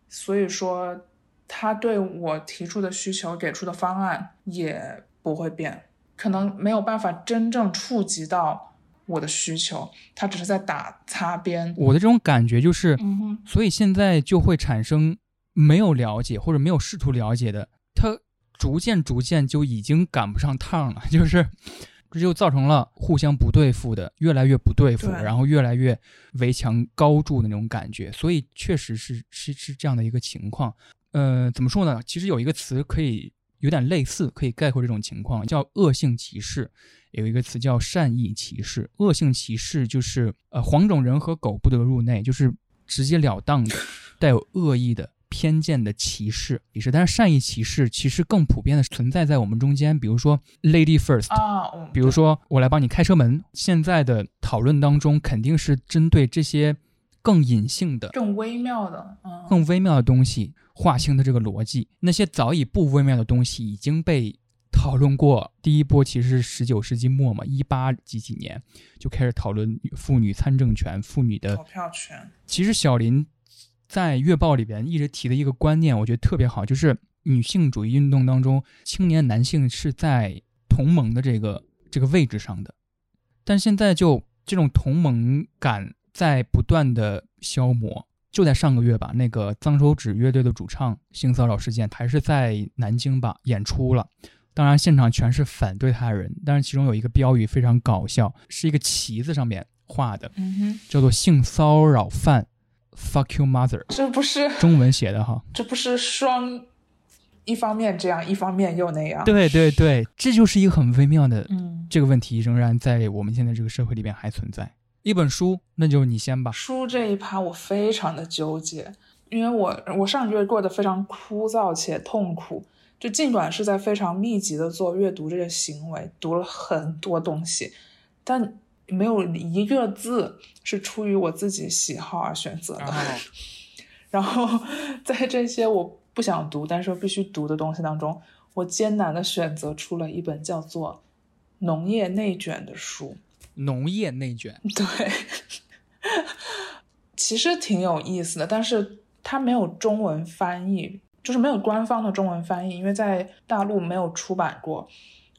所以说他对我提出的需求给出的方案也不会变，可能没有办法真正触及到我的需求，他只是在打擦边。我的这种感觉就是，嗯，所以现在就会产生没有了解或者没有试图了解的，他逐渐逐渐就已经赶不上趟了，就是这就造成了互相不对付的，越来越不对付，对然后越来越围墙高筑的那种感觉。所以确实是是是这样的一个情况。呃，怎么说呢？其实有一个词可以有点类似，可以概括这种情况，叫恶性歧视。有一个词叫善意歧视。恶性歧视就是呃黄种人和狗不得入内，就是直截了当的带有恶意的偏见的歧视。也是，但是善意歧视其实更普遍的存在在我们中间，比如说 lady first，比如说我来帮你开车门。现在的讨论当中肯定是针对这些更隐性的、更微妙的，嗯，更微妙的东西划清的这个逻辑。那些早已不微妙的东西已经被讨论过。第一波其实是十九世纪末嘛，一八几几年就开始讨论妇女参政权、妇女的投票权，其实小林在《月报》里边一直提的一个观念，我觉得特别好，就是女性主义运动当中，青年男性是在同盟的这个这个位置上的，但现在就这种同盟感在不断的消磨。就在上个月吧，那个脏手指乐队的主唱性骚扰事件还是在南京吧演出了，当然现场全是反对他的人，但是其中有一个标语非常搞笑，是一个旗子上面画的，嗯哼，叫做性骚扰犯，fuck you mother，这不是中文写的哈。这不是双一方面这样，一方面又那样。对对对，这就是一个很微妙的嗯，这个问题，仍然在我们现在这个社会里边还存在。一本书，那就你先吧。书这一趴我非常的纠结，因为我我上个月过得非常枯燥且痛苦。就尽管是在非常密集的做阅读这个行为，读了很多东西，但没有一个字是出于我自己喜好而选择的。然后在这些我不想读但是必须读的东西当中，我艰难的选择出了一本叫做《农业内卷》的书。农业内卷，对，其实挺有意思的，但是它没有中文翻译，就是没有官方的中文翻译，因为在大陆没有出版过，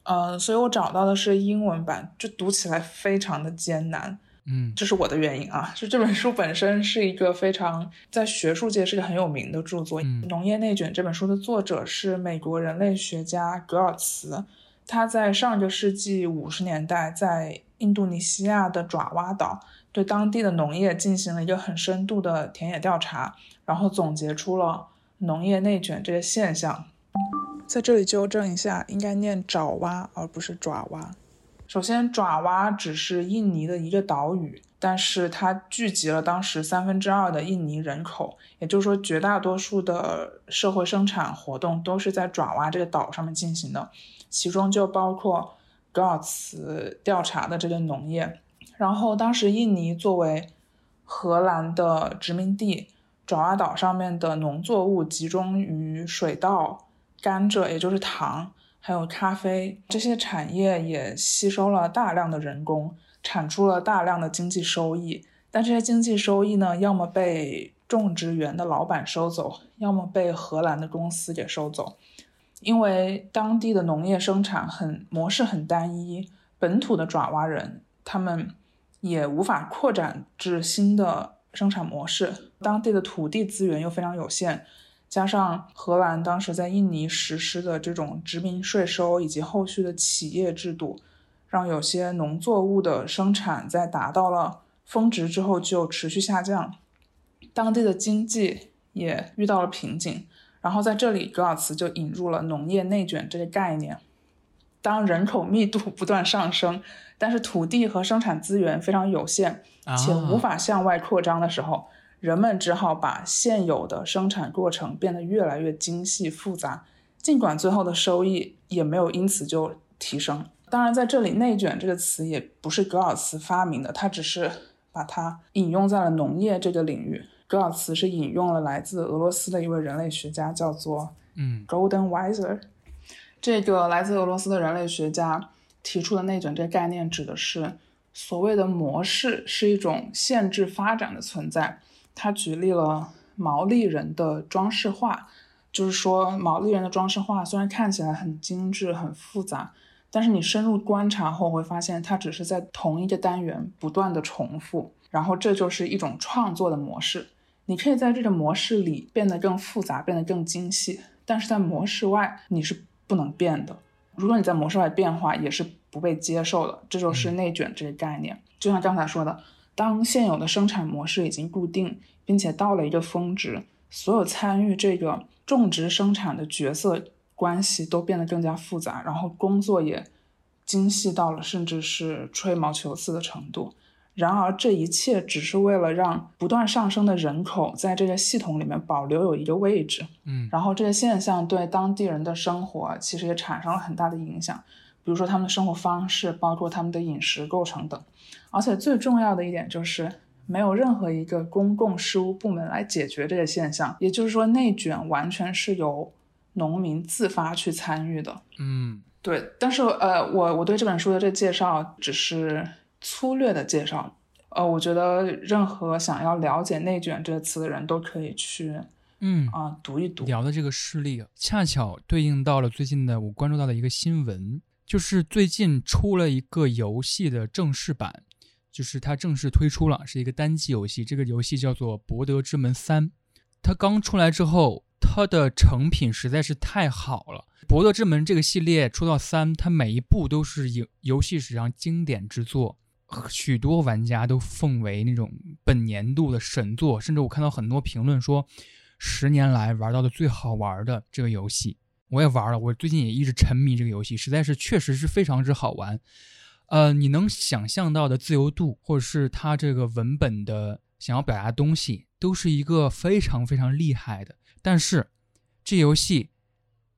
呃，所以我找到的是英文版，就读起来非常的艰难，嗯。这是我的原因啊。就这本书本身是一个非常在学术界是一个很有名的著作，嗯农业内卷》这本书的作者是美国人类学家格尔茨，他在上个世纪五十年代在印度尼西亚的爪哇岛对当地的农业进行了一个很深度的田野调查，然后总结出了农业内卷这个现象。在这里纠正一下，应该念爪哇而不是爪哇。首先，爪哇只是印尼的一个岛屿，但是它聚集了当时三分之二的印尼人口，也就是说，绝大多数的社会生产活动都是在爪哇这个岛上面进行的，其中就包括格尔茨调查的这个农业。然后，当时印尼作为荷兰的殖民地，爪哇岛上面的农作物集中于水稻、甘蔗，也就是糖。还有咖啡这些产业也吸收了大量的人工，产出了大量的经济收益。但这些经济收益呢，要么被种植园的老板收走，要么被荷兰的公司给收走。因为当地的农业生产很模式很单一，本土的爪哇人他们也无法扩展至新的生产模式，当地的土地资源又非常有限。加上荷兰当时在印尼实施的这种殖民税收以及后续的企业制度，让有些农作物的生产在达到了峰值之后就持续下降，当地的经济也遇到了瓶颈。然后在这里，格尔茨就引入了农业内卷这个概念。当人口密度不断上升，但是土地和生产资源非常有限，且无法向外扩张的时候，人们只好把现有的生产过程变得越来越精细复杂，尽管最后的收益也没有因此就提升。当然，在这里“内卷”这个词也不是格尔茨发明的，他只是把它引用在了农业这个领域。格尔茨是引用了来自俄罗斯的一位人类学家，叫做嗯 Golden Weiser。这个来自俄罗斯的人类学家提出的内卷这个概念，指的是所谓的模式是一种限制发展的存在。他举例了毛利人的装饰画，就是说毛利人的装饰画虽然看起来很精致、很复杂，但是你深入观察后会发现，它只是在同一个单元不断的重复，然后这就是一种创作的模式。你可以在这个模式里变得更复杂，变得更精细，但是在模式外你是不能变的。如果你在模式外变化，也是不被接受的。这就是内卷这个概念。就像刚才说的，当现有的生产模式已经固定，并且到了一个峰值，所有参与这个种植生产的角色关系都变得更加复杂，然后工作也精细到了甚至是吹毛求疵的程度。然而，这一切只是为了让不断上升的人口在这个系统里面保留有一个位置。嗯然后这个现象对当地人的生活其实也产生了很大的影响，比如说他们的生活方式，包括他们的饮食构成等。而且最重要的一点就是，没有任何一个公共事务部门来解决这个现象，也就是说，内卷完全是由农民自发去参与的。嗯对，但是呃，我我对这本书的这介绍只是粗略的介绍，呃，我觉得任何想要了解“内卷”这个词的人都可以去嗯，啊、读一读。聊的这个事例啊，恰巧对应到了最近的我关注到的一个新闻，就是最近出了一个游戏的正式版，就是它正式推出了，是一个单机游戏。这个游戏叫做《博德之门三》，它刚出来之后，它的成品实在是太好了。《博德之门》这个系列出到三，它每一部都是游游戏史上经典之作，许多玩家都奉为那种本年度的神作，甚至我看到很多评论说，十年来玩到的最好玩的这个游戏。我也玩了，我最近也一直沉迷这个游戏，实在是确实是非常之好玩。呃，你能想象到的自由度，或者是它这个文本的想要表达的东西，都是一个非常非常厉害的。但是这游戏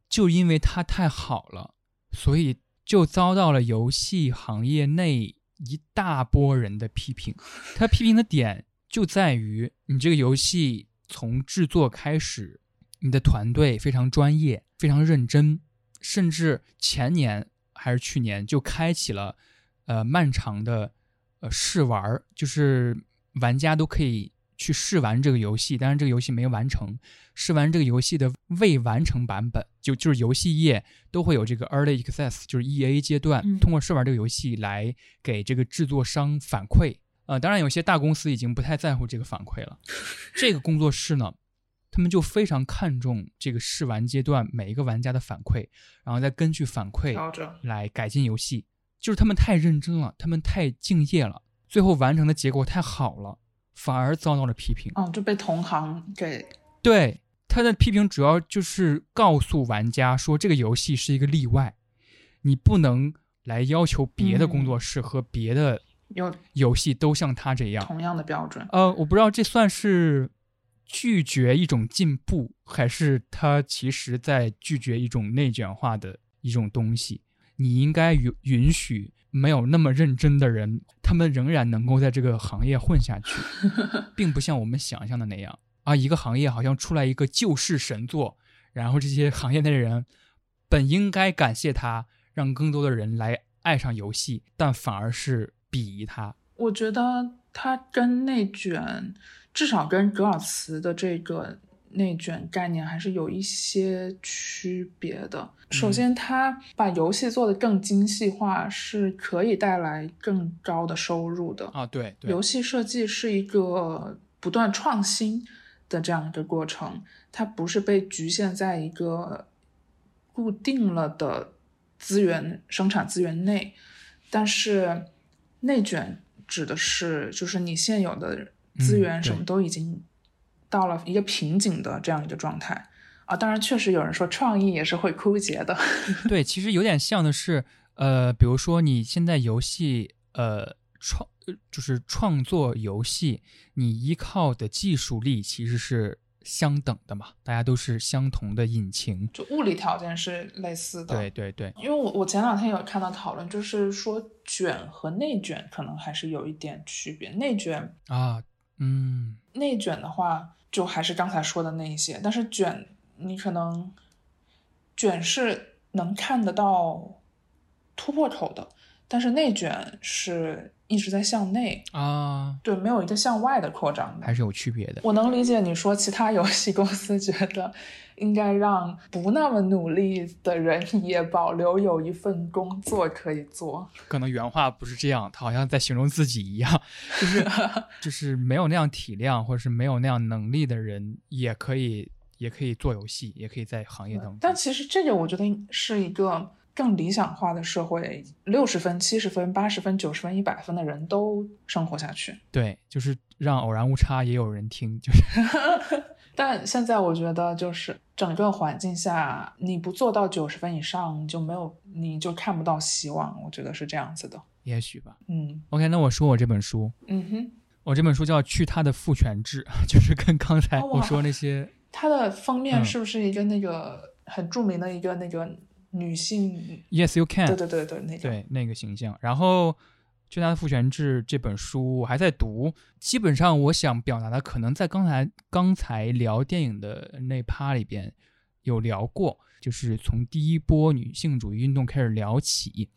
就因为它太好了，所以就遭到了游戏行业内一大波人的批评。他批评的点就在于你这个游戏从制作开始，你的团队非常专业、非常认真，甚至前年还是去年就开启了呃漫长的呃试玩儿，就是玩家都可以去试玩这个游戏，但是这个游戏没完成。试玩这个游戏的未完成版本，就就是游戏业都会有这个 early access，就是 E A 阶段，嗯通过试玩这个游戏来给这个制作商反馈。呃，当然有些大公司已经不太在乎这个反馈了。这个工作室呢，他们就非常看重这个试玩阶段每一个玩家的反馈，然后再根据反馈调整。来改进游戏。就是他们太认真了，他们太敬业了，最后完成的结果太好了，反而遭到了批评。嗯，就被同行给对他的批评主要就是告诉玩家说，这个游戏是一个例外，你不能来要求别的工作室和别的游游戏都像他这样。同样的标准。呃，我不知道这算是拒绝一种进步，还是他其实在拒绝一种内卷化的一种东西。你应该允允许没有那么认真的人，他们仍然能够在这个行业混下去，并不像我们想象的那样啊，一个行业好像出来一个救世神作，然后这些行业内的人本应该感谢他，让更多的人来爱上游戏，但反而是鄙夷他。我觉得他跟内卷，至少跟格尔茨的这个内卷概念还是有一些区别的。首先，它把游戏做得更精细化，是可以带来更高的收入的。啊，对对，游戏设计是一个不断创新的这样一个过程，它不是被局限在一个固定了的资源生产资源内，但是内卷指的是就是你现有的资源嗯什么都已经到了一个瓶颈的这样一个状态。啊，当然，确实有人说创意也是会枯竭的。对，其实有点像的是，呃，比如说你现在游戏，呃，创呃就是创作游戏，你依靠的技术力其实是相等的嘛，大家都是相同的引擎。就物理条件是类似的。对对对，因为我我前两天有看到讨论，就是说卷和内卷可能还是有一点区别。内卷啊，嗯，内卷的话，就还是刚才说的那一些，但是卷你可能卷是能看得到突破口的，但是内卷是一直在向内，啊，对，没有一个向外的扩张的还。是有区别的。我能理解你说其他游戏公司觉得应该让不那么努力的人也保留有一份工作可以做。可能原话不是这样，他好像在形容自己一样，就是 就是没有那样体量或者是没有那样能力的人，也可以也可以做游戏，也可以在行业当中。但其实这个我觉得是一个更理想化的社会，六十分、七十分、八十分、九十分、一百分的人都生活下去。对，就是让偶然误差也有人听，就是 但现在我觉得，就是整个环境下，你不做到九十分以上，你就没有，你就看不到希望。我觉得是这样子的。也许吧。嗯 OK，那我说我这本书，嗯哼，我这本书叫《去他的父权制》，就是跟刚才我说那些，它的封面嗯是不是一个那个很著名的一个那个女性？Yes You Can，对对对对，那个。对那个形象。然后《去他的父权制》这本书我还在读，基本上我想表达的，可能在刚才刚才聊电影的那趴里边有聊过，就是从第一波女性主义运动开始聊起，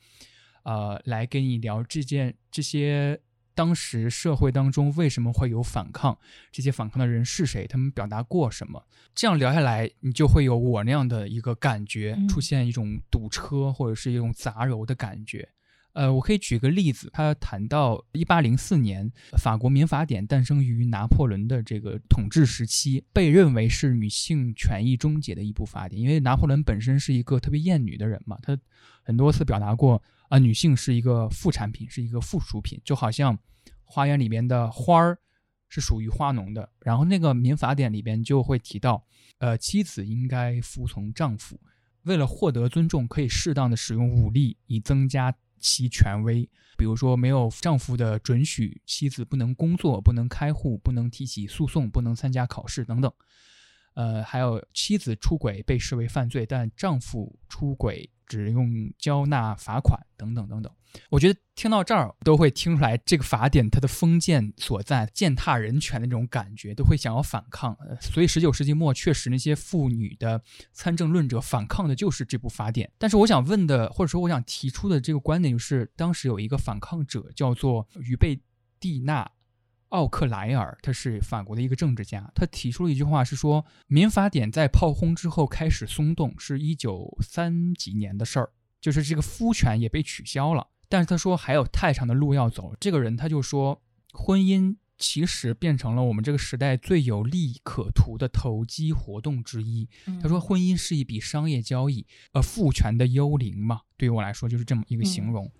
呃，来跟你聊这件这些。当时社会当中为什么会有反抗？这些反抗的人是谁？他们表达过什么？这样聊下来，你就会有我那样的一个感觉，嗯出现一种堵车或者是一种杂糅的感觉。呃，我可以举个例子，他谈到一八零四年，法国民法典诞生于拿破仑的这个统治时期，被认为是女性权益终结的一部法典。因为拿破仑本身是一个特别厌女的人嘛，他很多次表达过啊、女性是一个副产品，是一个附属品，就好像花园里面的花儿是属于花农的。然后那个民法典里边就会提到，呃，妻子应该服从丈夫，为了获得尊重，可以适当的使用武力以增加其权威。比如说，没有丈夫的准许，妻子不能工作、不能开户、不能提起诉讼、不能参加考试等等。呃，还有妻子出轨被视为犯罪，但丈夫出轨只用交纳罚款等等等等。我觉得听到这儿都会听出来这个法典它的封建所在，践踏人权的那种感觉，都会想要反抗。所以十九世纪末确实那些妇女的参政论者反抗的就是这部法典。但是我想问的，或者说我想提出的这个观点就是，当时有一个反抗者叫做于贝蒂娜。奥克莱尔，他是法国的一个政治家，他提出了一句话，是说民法典在炮轰之后开始松动，是一九三几年的事儿，就是这个夫权也被取消了。但是他说还有太长的路要走。这个人他就说，婚姻其实变成了我们这个时代最有利可图的投机活动之一。他说，婚姻是一笔商业交易，呃，父权的幽灵嘛，对于我来说就是这么一个形容。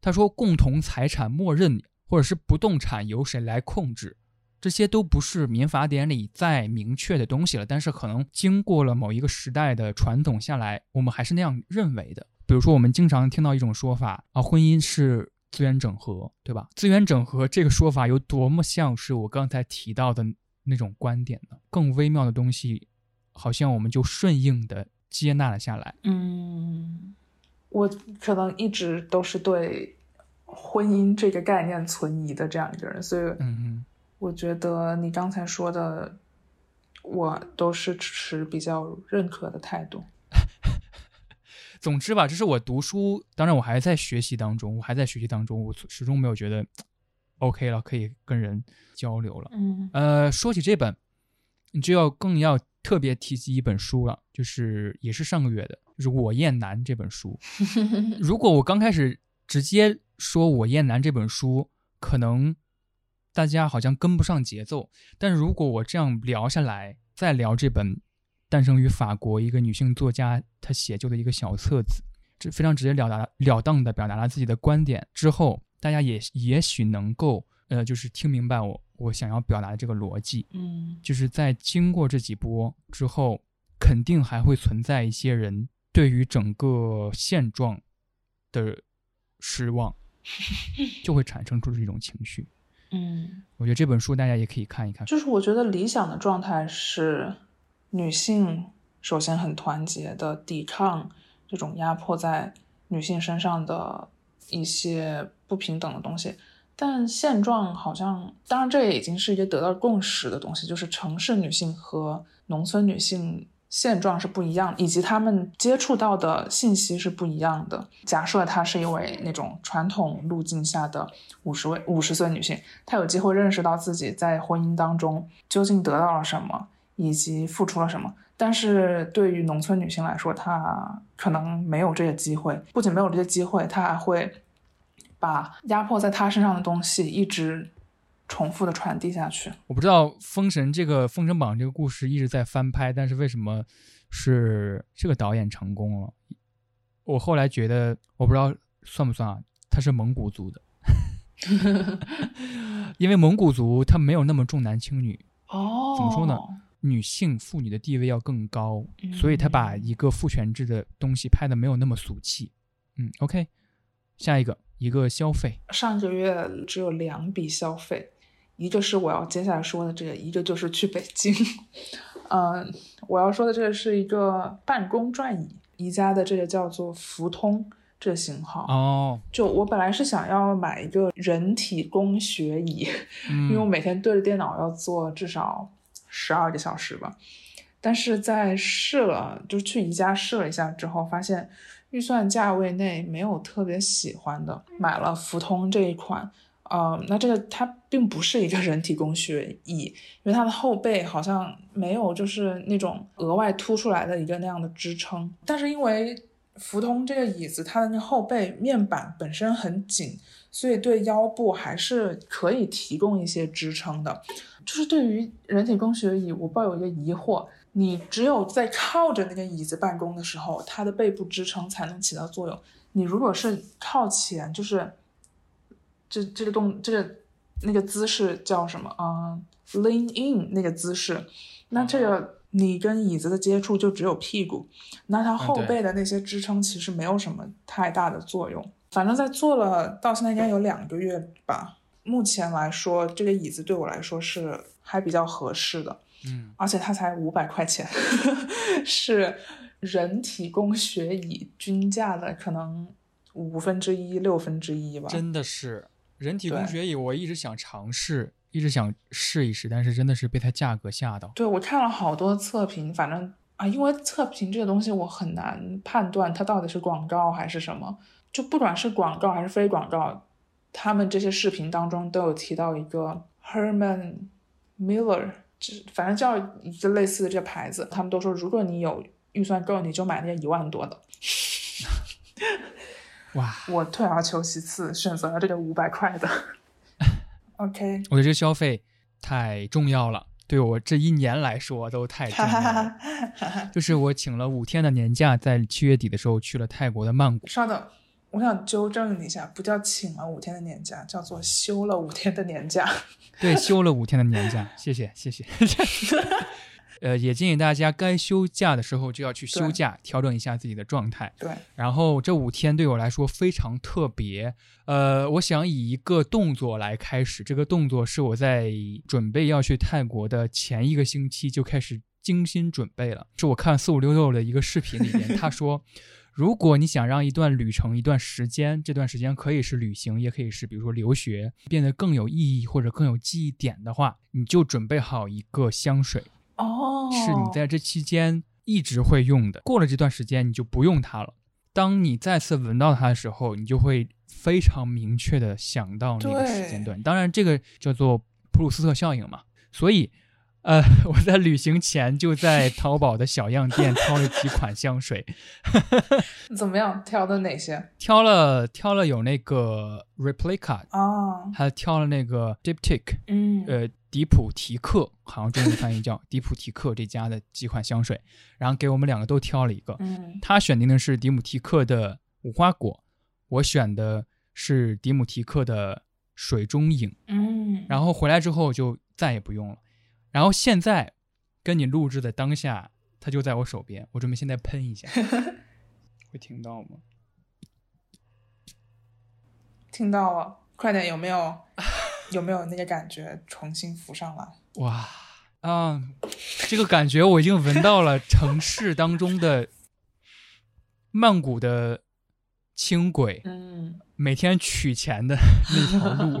他说，共同财产默认或者是不动产由谁来控制，这些都不是民法典里再明确的东西了。但是可能经过了某一个时代的传统下来，我们还是那样认为的。比如说，我们经常听到一种说法啊，婚姻是资源整合，对吧？资源整合这个说法有多么像是我刚才提到的那种观点呢？更微妙的东西，好像我们就顺应的接纳了下来。嗯，我可能一直都是对婚姻这个概念存疑的这样一个人，所以嗯嗯我觉得你刚才说的，我都是持比较认可的态度。总之吧，这是我读书，当然我还在学习当中，我还在学习当中，我始终没有觉得 OK 了，可以跟人交流了。嗯呃，说起这本，你就要更要特别提及一本书了，就是也是上个月的，就是《我厌男》这本书。如果我刚开始直接说《我厌男》这本书，可能大家好像跟不上节奏。但是如果我这样聊下来，再聊这本诞生于法国一个女性作家她写就的一个小册子，这非常直截了达了当的表达了自己的观点之后，大家也也许能够呃，就是听明白我我想要表达的这个逻辑。嗯就是在经过这几波之后，肯定还会存在一些人对于整个现状的失望，就会产生出这种情绪。嗯，我觉得这本书大家也可以看一看。就是我觉得理想的状态是女性首先很团结的抵抗这种压迫在女性身上的一些不平等的东西。但现状好像，当然这也已经是一个得到共识的东西，就是城市女性和农村女性现状是不一样，以及她们接触到的信息是不一样的。假设她是一位那种传统路径下的五十位五十岁女性，她有机会认识到自己在婚姻当中究竟得到了什么，以及付出了什么。但是对于农村女性来说，她可能没有这个机会，不仅没有这些机会，她还会把压迫在她身上的东西一直重复的传递下去。我不知道《封神》这个《封神榜》这个故事一直在翻拍，但是为什么是这个导演成功了？我后来觉得，我不知道算不算啊，他是蒙古族的，因为蒙古族他没有那么重男轻女，哦，怎么说呢？女性妇女的地位要更高，所以他把一个父权制的东西拍的没有那么俗气。嗯，OK，下一个一个消费，上个月只有两笔消费，一个是我要接下来说的这个，一个就是去北京。嗯，我要说的这个是一个办公转椅，宜家的这个叫做福通这型号。哦，就我本来是想要买一个人体工学椅，因为我嗯每天对着电脑要坐至少十二个小时吧。但是在试了，就是去宜家试了一下之后，发现预算价位内没有特别喜欢的，买了福通这一款。呃，那这个它并不是一个人体工学椅，因为它的后背好像没有就是那种额外凸出来的一个那样的支撑，但是因为福通这个椅子它的那后背面板本身很紧，所以对腰部还是可以提供一些支撑的。就是对于人体工学椅，我抱有一个疑惑：你只有在靠着那个椅子办公的时候，它的背部支撑才能起到作用。你如果是靠前，就是这这个动这个那个姿势叫什么？嗯，lean in 那个姿势，那这个你跟椅子的接触就只有屁股，那它后背的那些支撑其实没有什么太大的作用。反正在坐了到现在应该有两个月吧，目前来说这个椅子对我来说是还比较合适的，嗯，而且它才五百块钱，是人体工学椅均价的可能五分之一、六分之一吧。真的是人体工学椅，我一直想尝试，一直想试一试，但是真的是被它价格吓到。对我看了好多测评，反正啊，因为测评这个东西我很难判断它到底是广告还是什么。就不管是广告还是非广告，他们这些视频当中都有提到一个 Herman Miller，就是反正叫一个类似的这个牌子，他们都说如果你有预算够，你就买那些一万多的。哇，我退而求其次，选择了这个五百块的。OK，我觉得这个消费太重要了，对我这一年来说都太重哈哈要了。就是我请了五天的年假，在七月底的时候去了泰国的曼谷。稍等，我想纠正你一下，不叫请了五天的年假，叫做休了五天的年假。对，休了五天的年假，谢谢谢谢。呃，也建议大家该休假的时候就要去休假，调整一下自己的状态。对，然后这五天对我来说非常特别，呃，我想以一个动作来开始。这个动作是我在准备要去泰国的前一个星期就开始精心准备了。是我看四五六六的一个视频里面，他说，如果你想让一段旅程、一段时间，这段时间可以是旅行，也可以是比如说留学，变得更有意义或者更有记忆点的话，你就准备好一个香水。哦，是你在这期间一直会用的，过了这段时间你就不用它了。当你再次闻到它的时候，你就会非常明确的想到那个时间段。当然，这个叫做普鲁斯特效应嘛。所以，呃，我在旅行前就在 淘宝的小样店挑了几款香水，怎么样？挑的哪些 挑了挑了有那个 Replica，哦？还挑了那个 Diptyque，嗯，呃，迪普提克，好像中文翻译叫 迪普提克这家的几款香水，然后给我们两个都挑了一个。嗯他选定的是迪姆提克的无花果，我选的是迪姆提克的水中影。嗯，然后回来之后就再也不用了。然后现在跟你录制的当下，它就在我手边，我准备现在喷一下，会听到吗？听到了，快点，有没有有没有那个感觉重新浮上来？哇啊，这个感觉我已经闻到了城市当中的曼谷的轻轨，嗯。每天取钱的 那条路，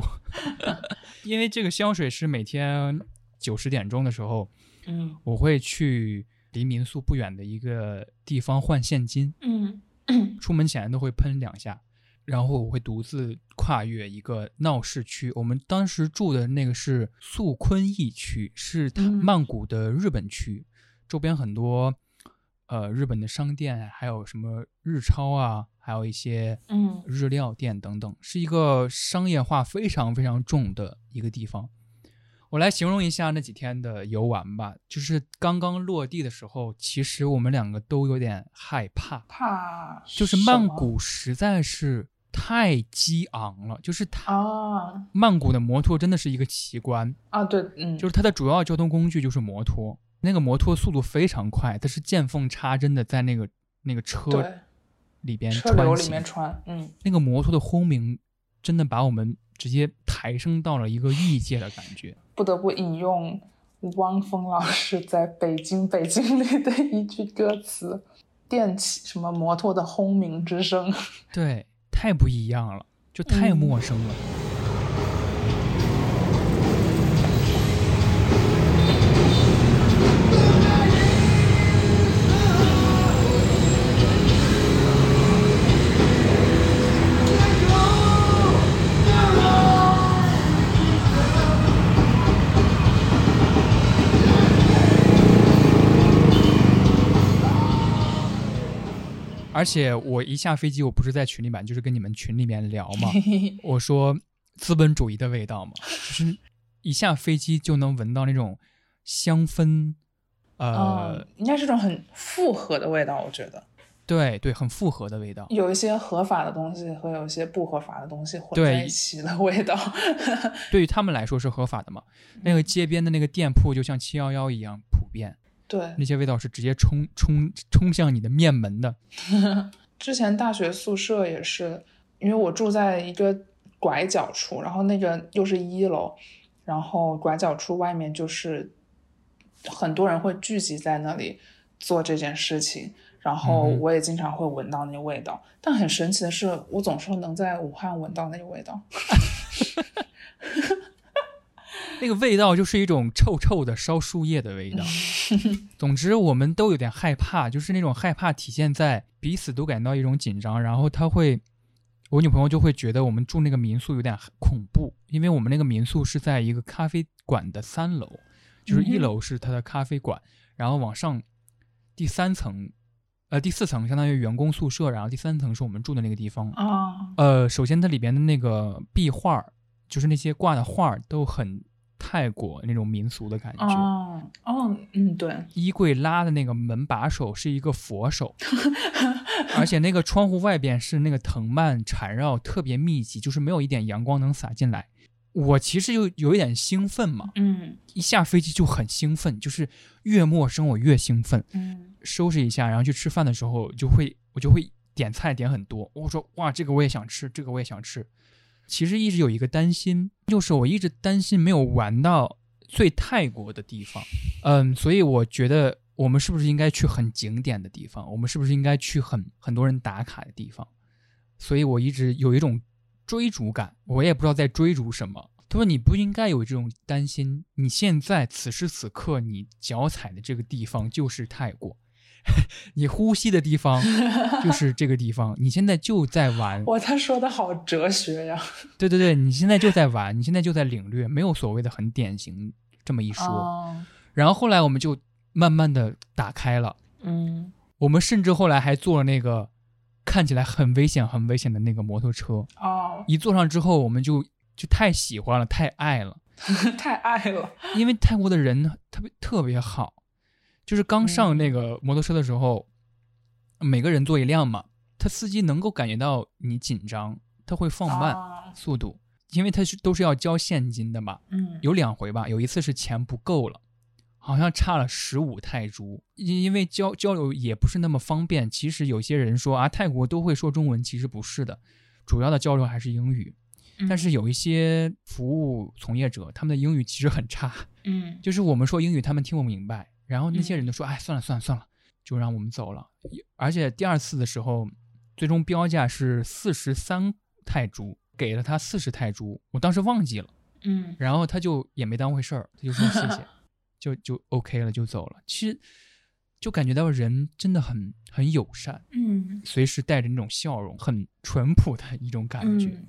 因为这个香水是每天九十点钟的时候，嗯。我会去离民宿不远的一个地方换现金，嗯。出门前都会喷两下，然后我会独自跨越一个闹市区。我们当时住的那个是素坤驿区，是曼谷的日本区，周边很多呃日本的商店，还有什么日超啊，还有一些嗯日料店等等，是一个商业化非常非常重的一个地方。我来形容一下那几天的游玩吧，就是刚刚落地的时候，其实我们两个都有点害怕，怕就是曼谷实在是太激昂了，就是它啊曼谷的摩托真的是一个奇观，啊，对，嗯，就是它的主要交通工具就是摩托，那个摩托速度非常快，它是见缝插针的在那个那个车，里边车流里穿行面穿，嗯，那个摩托的轰鸣，真的把我们直接抬升到了一个异界的感觉。不得不引用汪峰老师在《北京北京》里的一句歌词：“电起什么摩托的轰鸣之声。对，太不一样了，就太嗯陌生了。而且我一下飞机，我不是在群里面，就是跟你们群里面聊嘛，我说资本主义的味道嘛，就是一下飞机就能闻到那种香氛，呃，嗯，应该是种很复合的味道，我觉得对对，很复合的味道。有一些合法的东西和有一些不合法的东西混在一起的味道。对于他们来说是合法的嘛。那个街边的那个店铺就像七幺幺一样普遍，对，那些味道是直接冲冲冲向你的面门的。之前大学宿舍也是，因为我住在一个拐角处，然后那个又是一楼，然后拐角处外面就是很多人会聚集在那里做这件事情，然后我也经常会闻到那个味道。但很神奇的是，我总是能在武汉闻到那个味道。那个味道就是一种臭臭的烧树叶的味道。总之，我们都有点害怕，就是那种害怕体现在彼此都感到一种紧张，然后他会，我女朋友就会觉得我们住那个民宿有点恐怖，因为我们那个民宿是在一个咖啡馆的三楼，就是一楼是它的咖啡馆，然后往上第三层，呃，第四层相当于员工宿舍，然后第三层是我们住的那个地方。啊，呃，首先它里边的那个壁画，就是那些挂的画儿都很泰国那种民俗的感觉。哦，哦，嗯，对，衣柜拉的那个门把手是一个佛手，而且那个窗户外边是那个藤蔓缠绕，特别密集，就是没有一点阳光能洒进来。我其实就有一点兴奋嘛，嗯一下飞机就很兴奋，就是越陌生我越兴奋。嗯收拾一下，然后去吃饭的时候就会我就会点菜点很多。我说哇，这个我也想吃，这个我也想吃。其实一直有一个担心，就是我一直担心没有玩到最泰国的地方。嗯，所以我觉得我们是不是应该去很景点的地方？我们是不是应该去很很多人打卡的地方？所以我一直有一种追逐感，我也不知道在追逐什么。他说：“你不应该有这种担心，你现在此时此刻你脚踩的这个地方就是泰国，你呼吸的地方 就是这个地方，你现在就在玩。哇，他说的好哲学呀。对对对，你现在就在玩，你现在就在领略，没有所谓的很典型这么一说。哦，然后后来我们就慢慢的打开了，嗯，我们甚至后来还坐了那个看起来很危险、很危险的那个摩托车。哦，一坐上之后，我们就就太喜欢了，太爱了。太爱了。因为泰国的人特别特别好，就是刚上那个摩托车的时候，每个人坐一辆嘛，他司机能够感觉到你紧张，他会放慢啊速度，因为他是都是要交现金的嘛。嗯，有两回吧，有一次是钱不够了，好像差了十五泰铢，因因为交交流也不是那么方便。其实有些人说啊，泰国都会说中文，其实不是的，主要的交流还是英语。但是有一些服务从业者，他们的英语其实很差，嗯，就是我们说英语，他们听不明白，然后那些嗯人都说：“哎，算了算了算了，就让我们走了。”而且第二次的时候，最终标价是四十三泰铢，给了他四十泰铢，我当时忘记了，嗯然后他就也没当回事儿，他就说谢谢，就就 OK 了，就走了。其实就感觉到人真的很很友善，嗯随时带着那种笑容，很淳朴的一种感觉。嗯，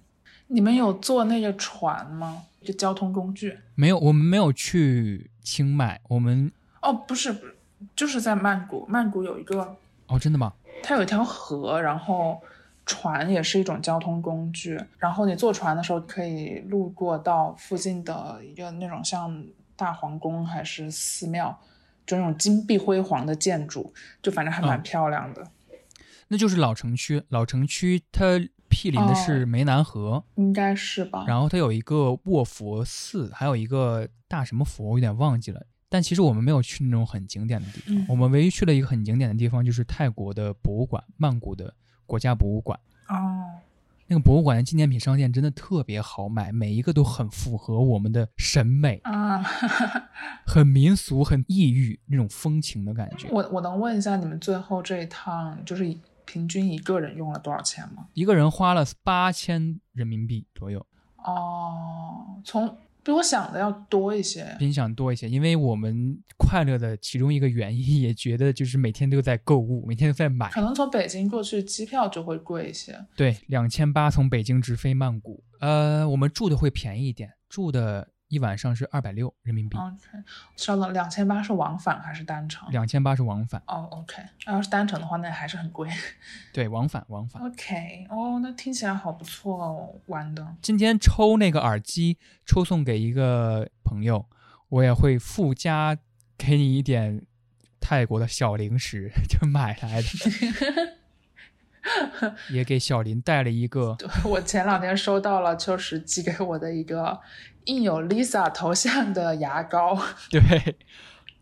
你们有坐那个船吗？就交通工具？没有，我们没有去清迈，我们哦，不是，不是，就是在曼谷。曼谷有一个，哦，真的吗？它有一条河，然后船也是一种交通工具。然后你坐船的时候可以路过到附近的一个那种像大皇宫还是寺庙，就那种金碧辉煌的建筑，就反正还蛮嗯漂亮的。那就是老城区，老城区它毗邻的是哦湄南河，应该是吧？然后它有一个卧佛寺，还有一个大什么佛，我有点忘记了。但其实我们没有去那种很景点的地方，嗯我们唯一去了一个很景点的地方，就是泰国的博物馆，曼谷的国家博物馆。哦，那个博物馆的纪念品商店真的特别好买，每一个都很符合我们的审美，啊，很民俗、很异域那种风情的感觉。我我能问一下，你们最后这一趟就是平均一个人用了多少钱吗？一个人花了八千人民币左右，哦，从比我想的要多一些。比你想多一些，因为我们快乐的其中一个原因，也觉得就是每天都在购物，每天都在买。可能从北京过去机票就会贵一些。对，两千八从北京直飞曼谷，呃，我们住的会便宜一点，住的一晚上是二百六人民币，OK，稍等，两千八是往返还是单程？两千八是往返，哦，OK，要是单程的话，那还是很贵。对，往返往返。OK，哦，那听起来好不错哦，玩的。今天抽那个耳机，抽送给一个朋友，我也会附加给你一点泰国的小零食，就买来的，也给小林带了一个。对我前两天收到了秋实寄给我的一个印有 Lisa 头像的牙膏。对，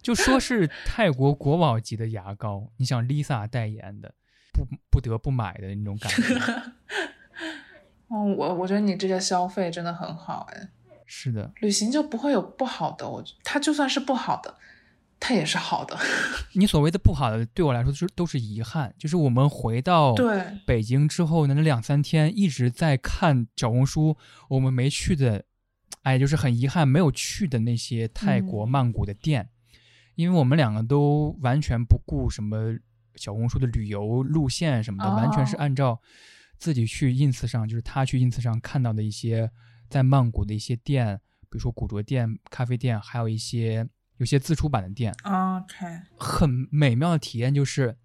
就说是泰国国宝级的牙膏，你想 Lisa 代言的，不不得不买的那种感觉。哦，我我觉得你这个消费真的很好哎。是的，旅行就不会有不好的，我它就算是不好的，它也是好的。你所谓的不好的，对我来说是都是遗憾。就是我们回到对北京之后呢，那两三天一直在看小红书，我们没去的，哎，就是很遗憾没有去的那些泰国嗯。曼谷的店，因为我们两个都完全不顾什么小红书的旅游路线什么的，完全是哦。按照自己去 ins 上，就是他去 ins 上看到的一些在曼谷的一些店，比如说古着店、咖啡店，还有一些有些自出版的店，，OK，很美妙的体验就是，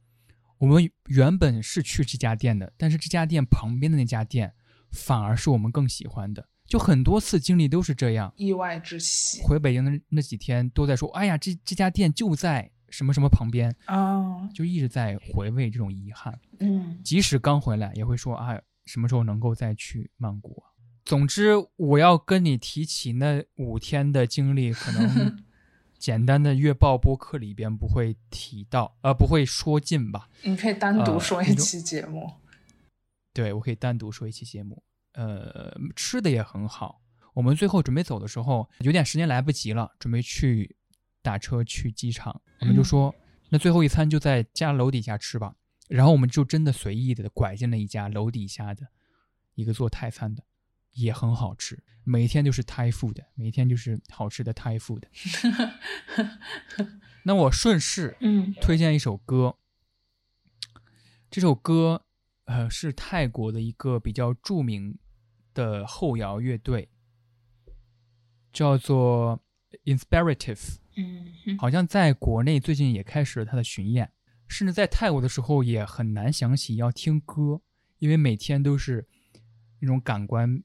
我们原本是去这家店的，但是这家店旁边的那家店反而是我们更喜欢的。就很多次经历都是这样，意外之喜回北京的那几天都在说，哎呀，这这家店就在什么什么旁边，啊，就一直在回味这种遗憾。嗯即使刚回来，也会说啊，什么时候能够再去曼谷啊？总之，我要跟你提起那五天的经历，可能 简单的月报播客里边不会提到，呃，不会说尽吧？你可以单独呃说一期节目。对，我可以单独说一期节目。呃，吃的也很好。我们最后准备走的时候，有点时间来不及了，准备去打车去机场，我们就嗯说，那最后一餐就在家楼底下吃吧。然后我们就真的随意的拐进了一家楼底下的一个做泰餐的，也很好吃。每一天就是 Thai food，每一天就是好吃的 Thai food。那我顺势嗯推荐一首歌，这首歌呃是泰国的一个比较著名的后摇乐队，叫做 Inspirative，嗯哼好像在国内最近也开始了它的巡演，甚至在泰国的时候也很难想起要听歌，因为每天都是那种感官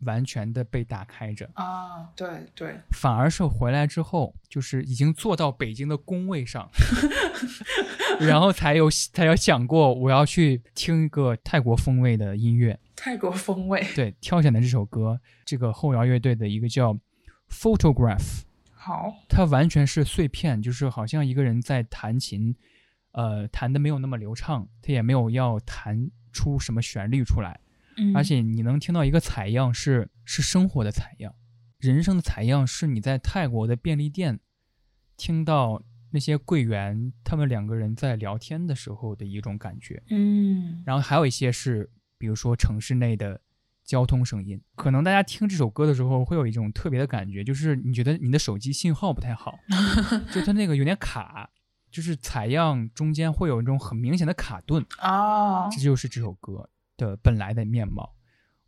完全的被打开着。啊，对对，反而是回来之后，就是已经坐到北京的工位上，然后才有才有想过我要去听一个泰国风味的音乐。泰国风味。对，挑选的这首歌，这个后摇乐队的一个叫 Photograph，好，它完全是碎片，就是好像一个人在弹琴，呃，弹的没有那么流畅，他也没有要弹出什么旋律出来，嗯。而且你能听到一个采样是是生活的采样，人生的采样是你在泰国的便利店听到那些柜员他们两个人在聊天的时候的一种感觉，嗯。然后还有一些是比如说城市内的交通声音，可能大家听这首歌的时候会有一种特别的感觉，就是你觉得你的手机信号不太好，就它那个有点卡。就是采样中间会有一种很明显的卡顿，啊，这就是这首歌的本来的面貌。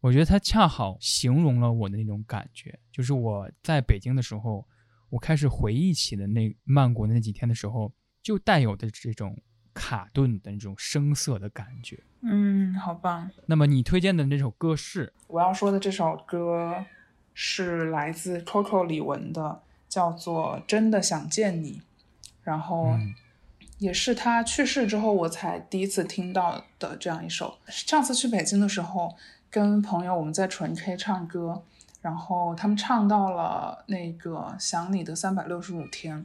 我觉得它恰好形容了我的那种感觉，就是我在北京的时候，我开始回忆起的那曼谷的那几天的时候，就带有的这种卡顿的那种声色的感觉。嗯，好棒。那么你推荐的那首歌是？我要说的这首歌是来自 Coco 李玟的，叫做《真的想见你》，然后嗯也是他去世之后我才第一次听到的这样一首。上次去北京的时候，跟朋友我们在纯 K 唱歌，然后他们唱到了那个《想你的三百六十五天》。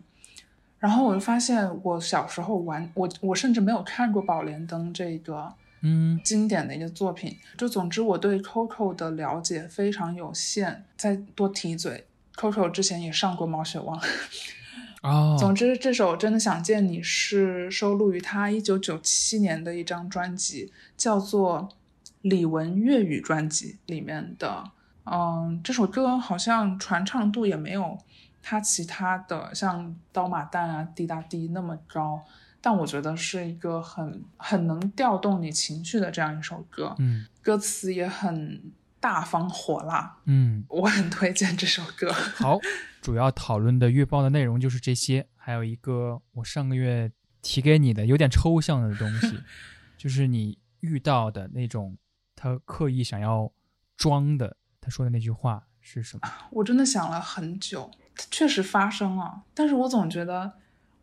然后我就发现，我小时候玩我我甚至没有看过《宝莲灯》这个嗯经典的一个作品。就总之，我对 Coco 的了解非常有限。再多提一嘴，Coco 之前也上过《毛血旺》。哦，总之，这首《真的想见你》是收录于他一九九七年的一张专辑，叫做《李玟粤语专辑》里面的。嗯，这首歌好像传唱度也没有他其他的像《刀马旦》啊、《滴答滴》那么高，但我觉得是一个很很能调动你情绪的这样一首歌，嗯歌词也很大方火辣，嗯，我很推荐这首歌。好，主要讨论的月报的内容就是这些，还有一个我上个月提给你的有点抽象的东西，就是你遇到的那种他刻意想要装的，他说的那句话是什么？我真的想了很久，确实发生了，但是我总觉得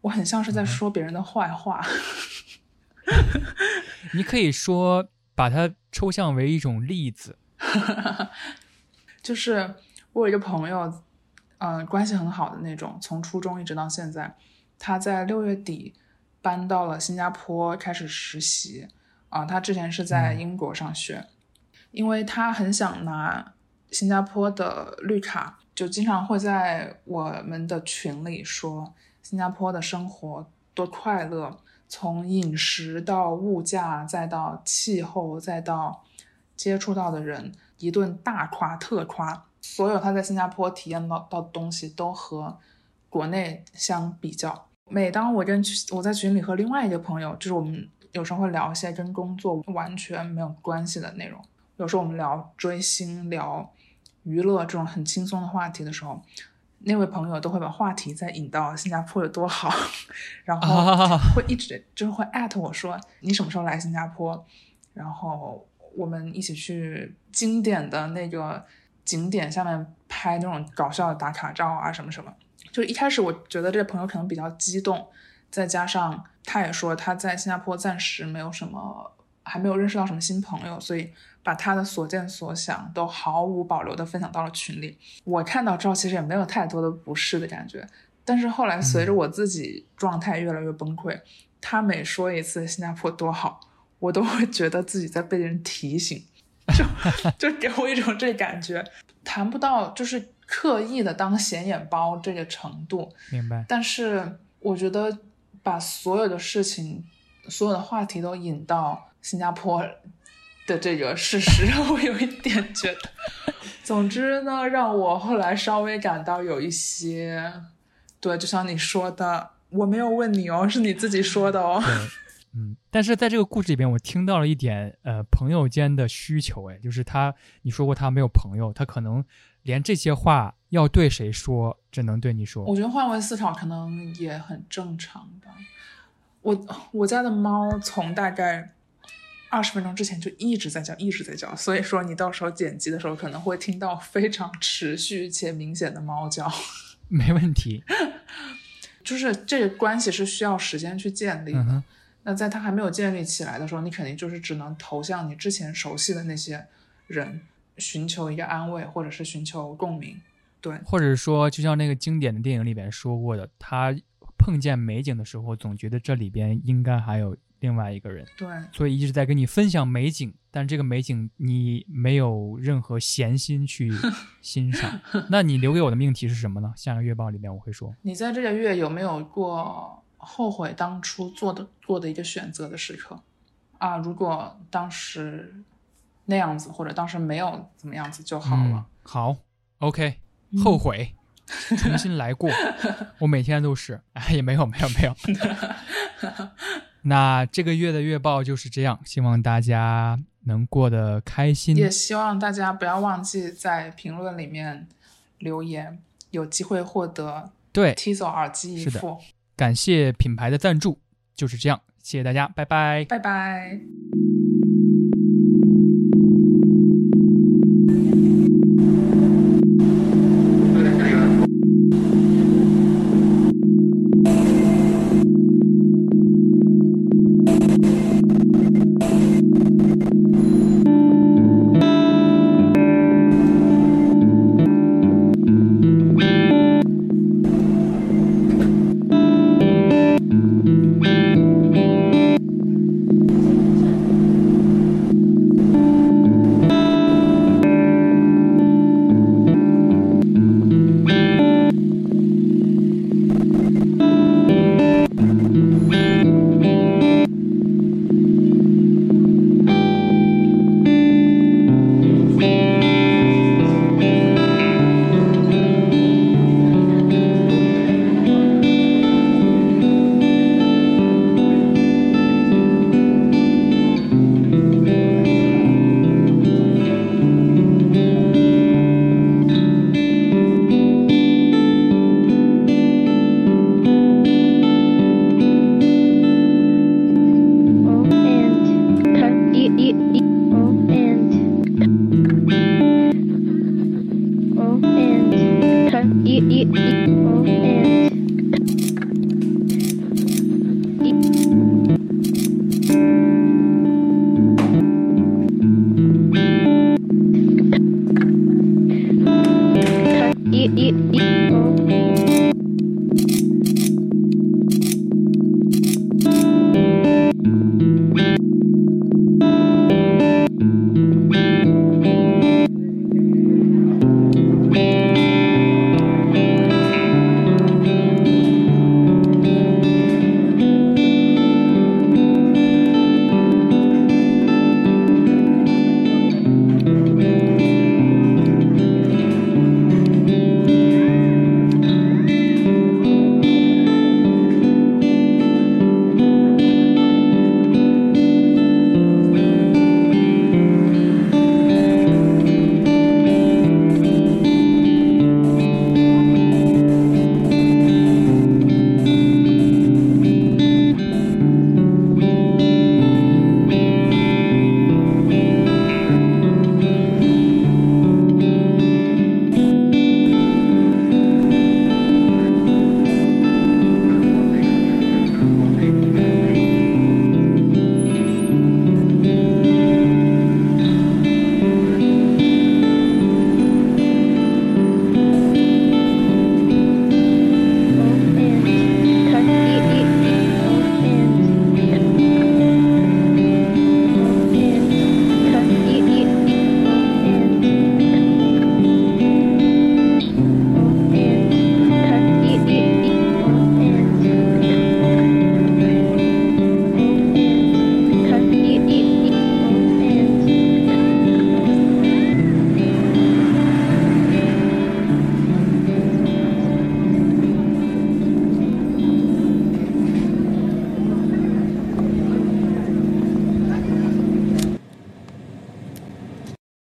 我很像是在说别人的坏话。你可以说把它抽象为一种例子。就是我有一个朋友，呃，关系很好的那种，从初中一直到现在，他在六月底搬到了新加坡开始实习啊。他之前是在英国上学，因为他很想拿新加坡的绿卡，就经常会在我们的群里说新加坡的生活多快乐，从饮食到物价，再到气候，再到接触到的人，一顿大夸特夸。所有他在新加坡体验到到的东西都和国内相比较。每当我跟我在群里和另外一个朋友，就是我们有时候会聊一些跟工作完全没有关系的内容，有时候我们聊追星、聊娱乐这种很轻松的话题的时候，那位朋友都会把话题再引到新加坡有多好，然后会一直就是会艾特我说你什么时候来新加坡，然后我们一起去经典的那个。景点下面拍那种搞笑的打卡照啊，什么什么。就一开始我觉得这个朋友可能比较激动，再加上他也说他在新加坡暂时没有什么，还没有认识到什么新朋友，所以把他的所见所想都毫无保留的分享到了群里。我看到之后其实也没有太多的不适的感觉，但是后来随着我自己状态越来越崩溃，他每说一次新加坡多好，我都会觉得自己在被人提醒。就就给我一种这感觉，谈不到就是刻意的当显眼包这个程度，明白。但是我觉得把所有的事情、所有的话题都引到新加坡的这个事实，让我有一点觉得。总之呢，让我后来稍微感到有一些，对，就像你说的，我没有问你哦，是你自己说的哦。嗯，但是在这个故事里边，我听到了一点，呃，朋友间的需求，哎，就是他，你说过他没有朋友，他可能连这些话要对谁说，只能对你说。我觉得换位思考可能也很正常吧。我我家的猫从大概二十分钟之前就一直在叫，一直在叫，所以说你到时候剪辑的时候可能会听到非常持续且明显的猫叫。没问题，就是这个关系是需要时间去建立的。那在他还没有建立起来的时候，你肯定就是只能投向你之前熟悉的那些人，寻求一个安慰，或者是寻求共鸣，对，或者说，就像那个经典的电影里边说过的，他碰见美景的时候，总觉得这里边应该还有另外一个人，对，所以一直在跟你分享美景，但这个美景你没有任何闲心去 欣赏。那你留给我的命题是什么呢？下个月报里面我会说，你在这个月有没有过？后悔当初做的做的一个选择的时刻，啊，如果当时那样子，或者当时没有怎么样子就好了。好，OK，后悔，重新来过。我每天都是，哎，也没有，没有，没有。那这个月的月报就是这样，希望大家能过得开心，也希望大家不要忘记在评论里面留言，有机会获得对 Tizo 耳机一副。感谢品牌的赞助，就是这样，谢谢大家，拜拜，拜拜。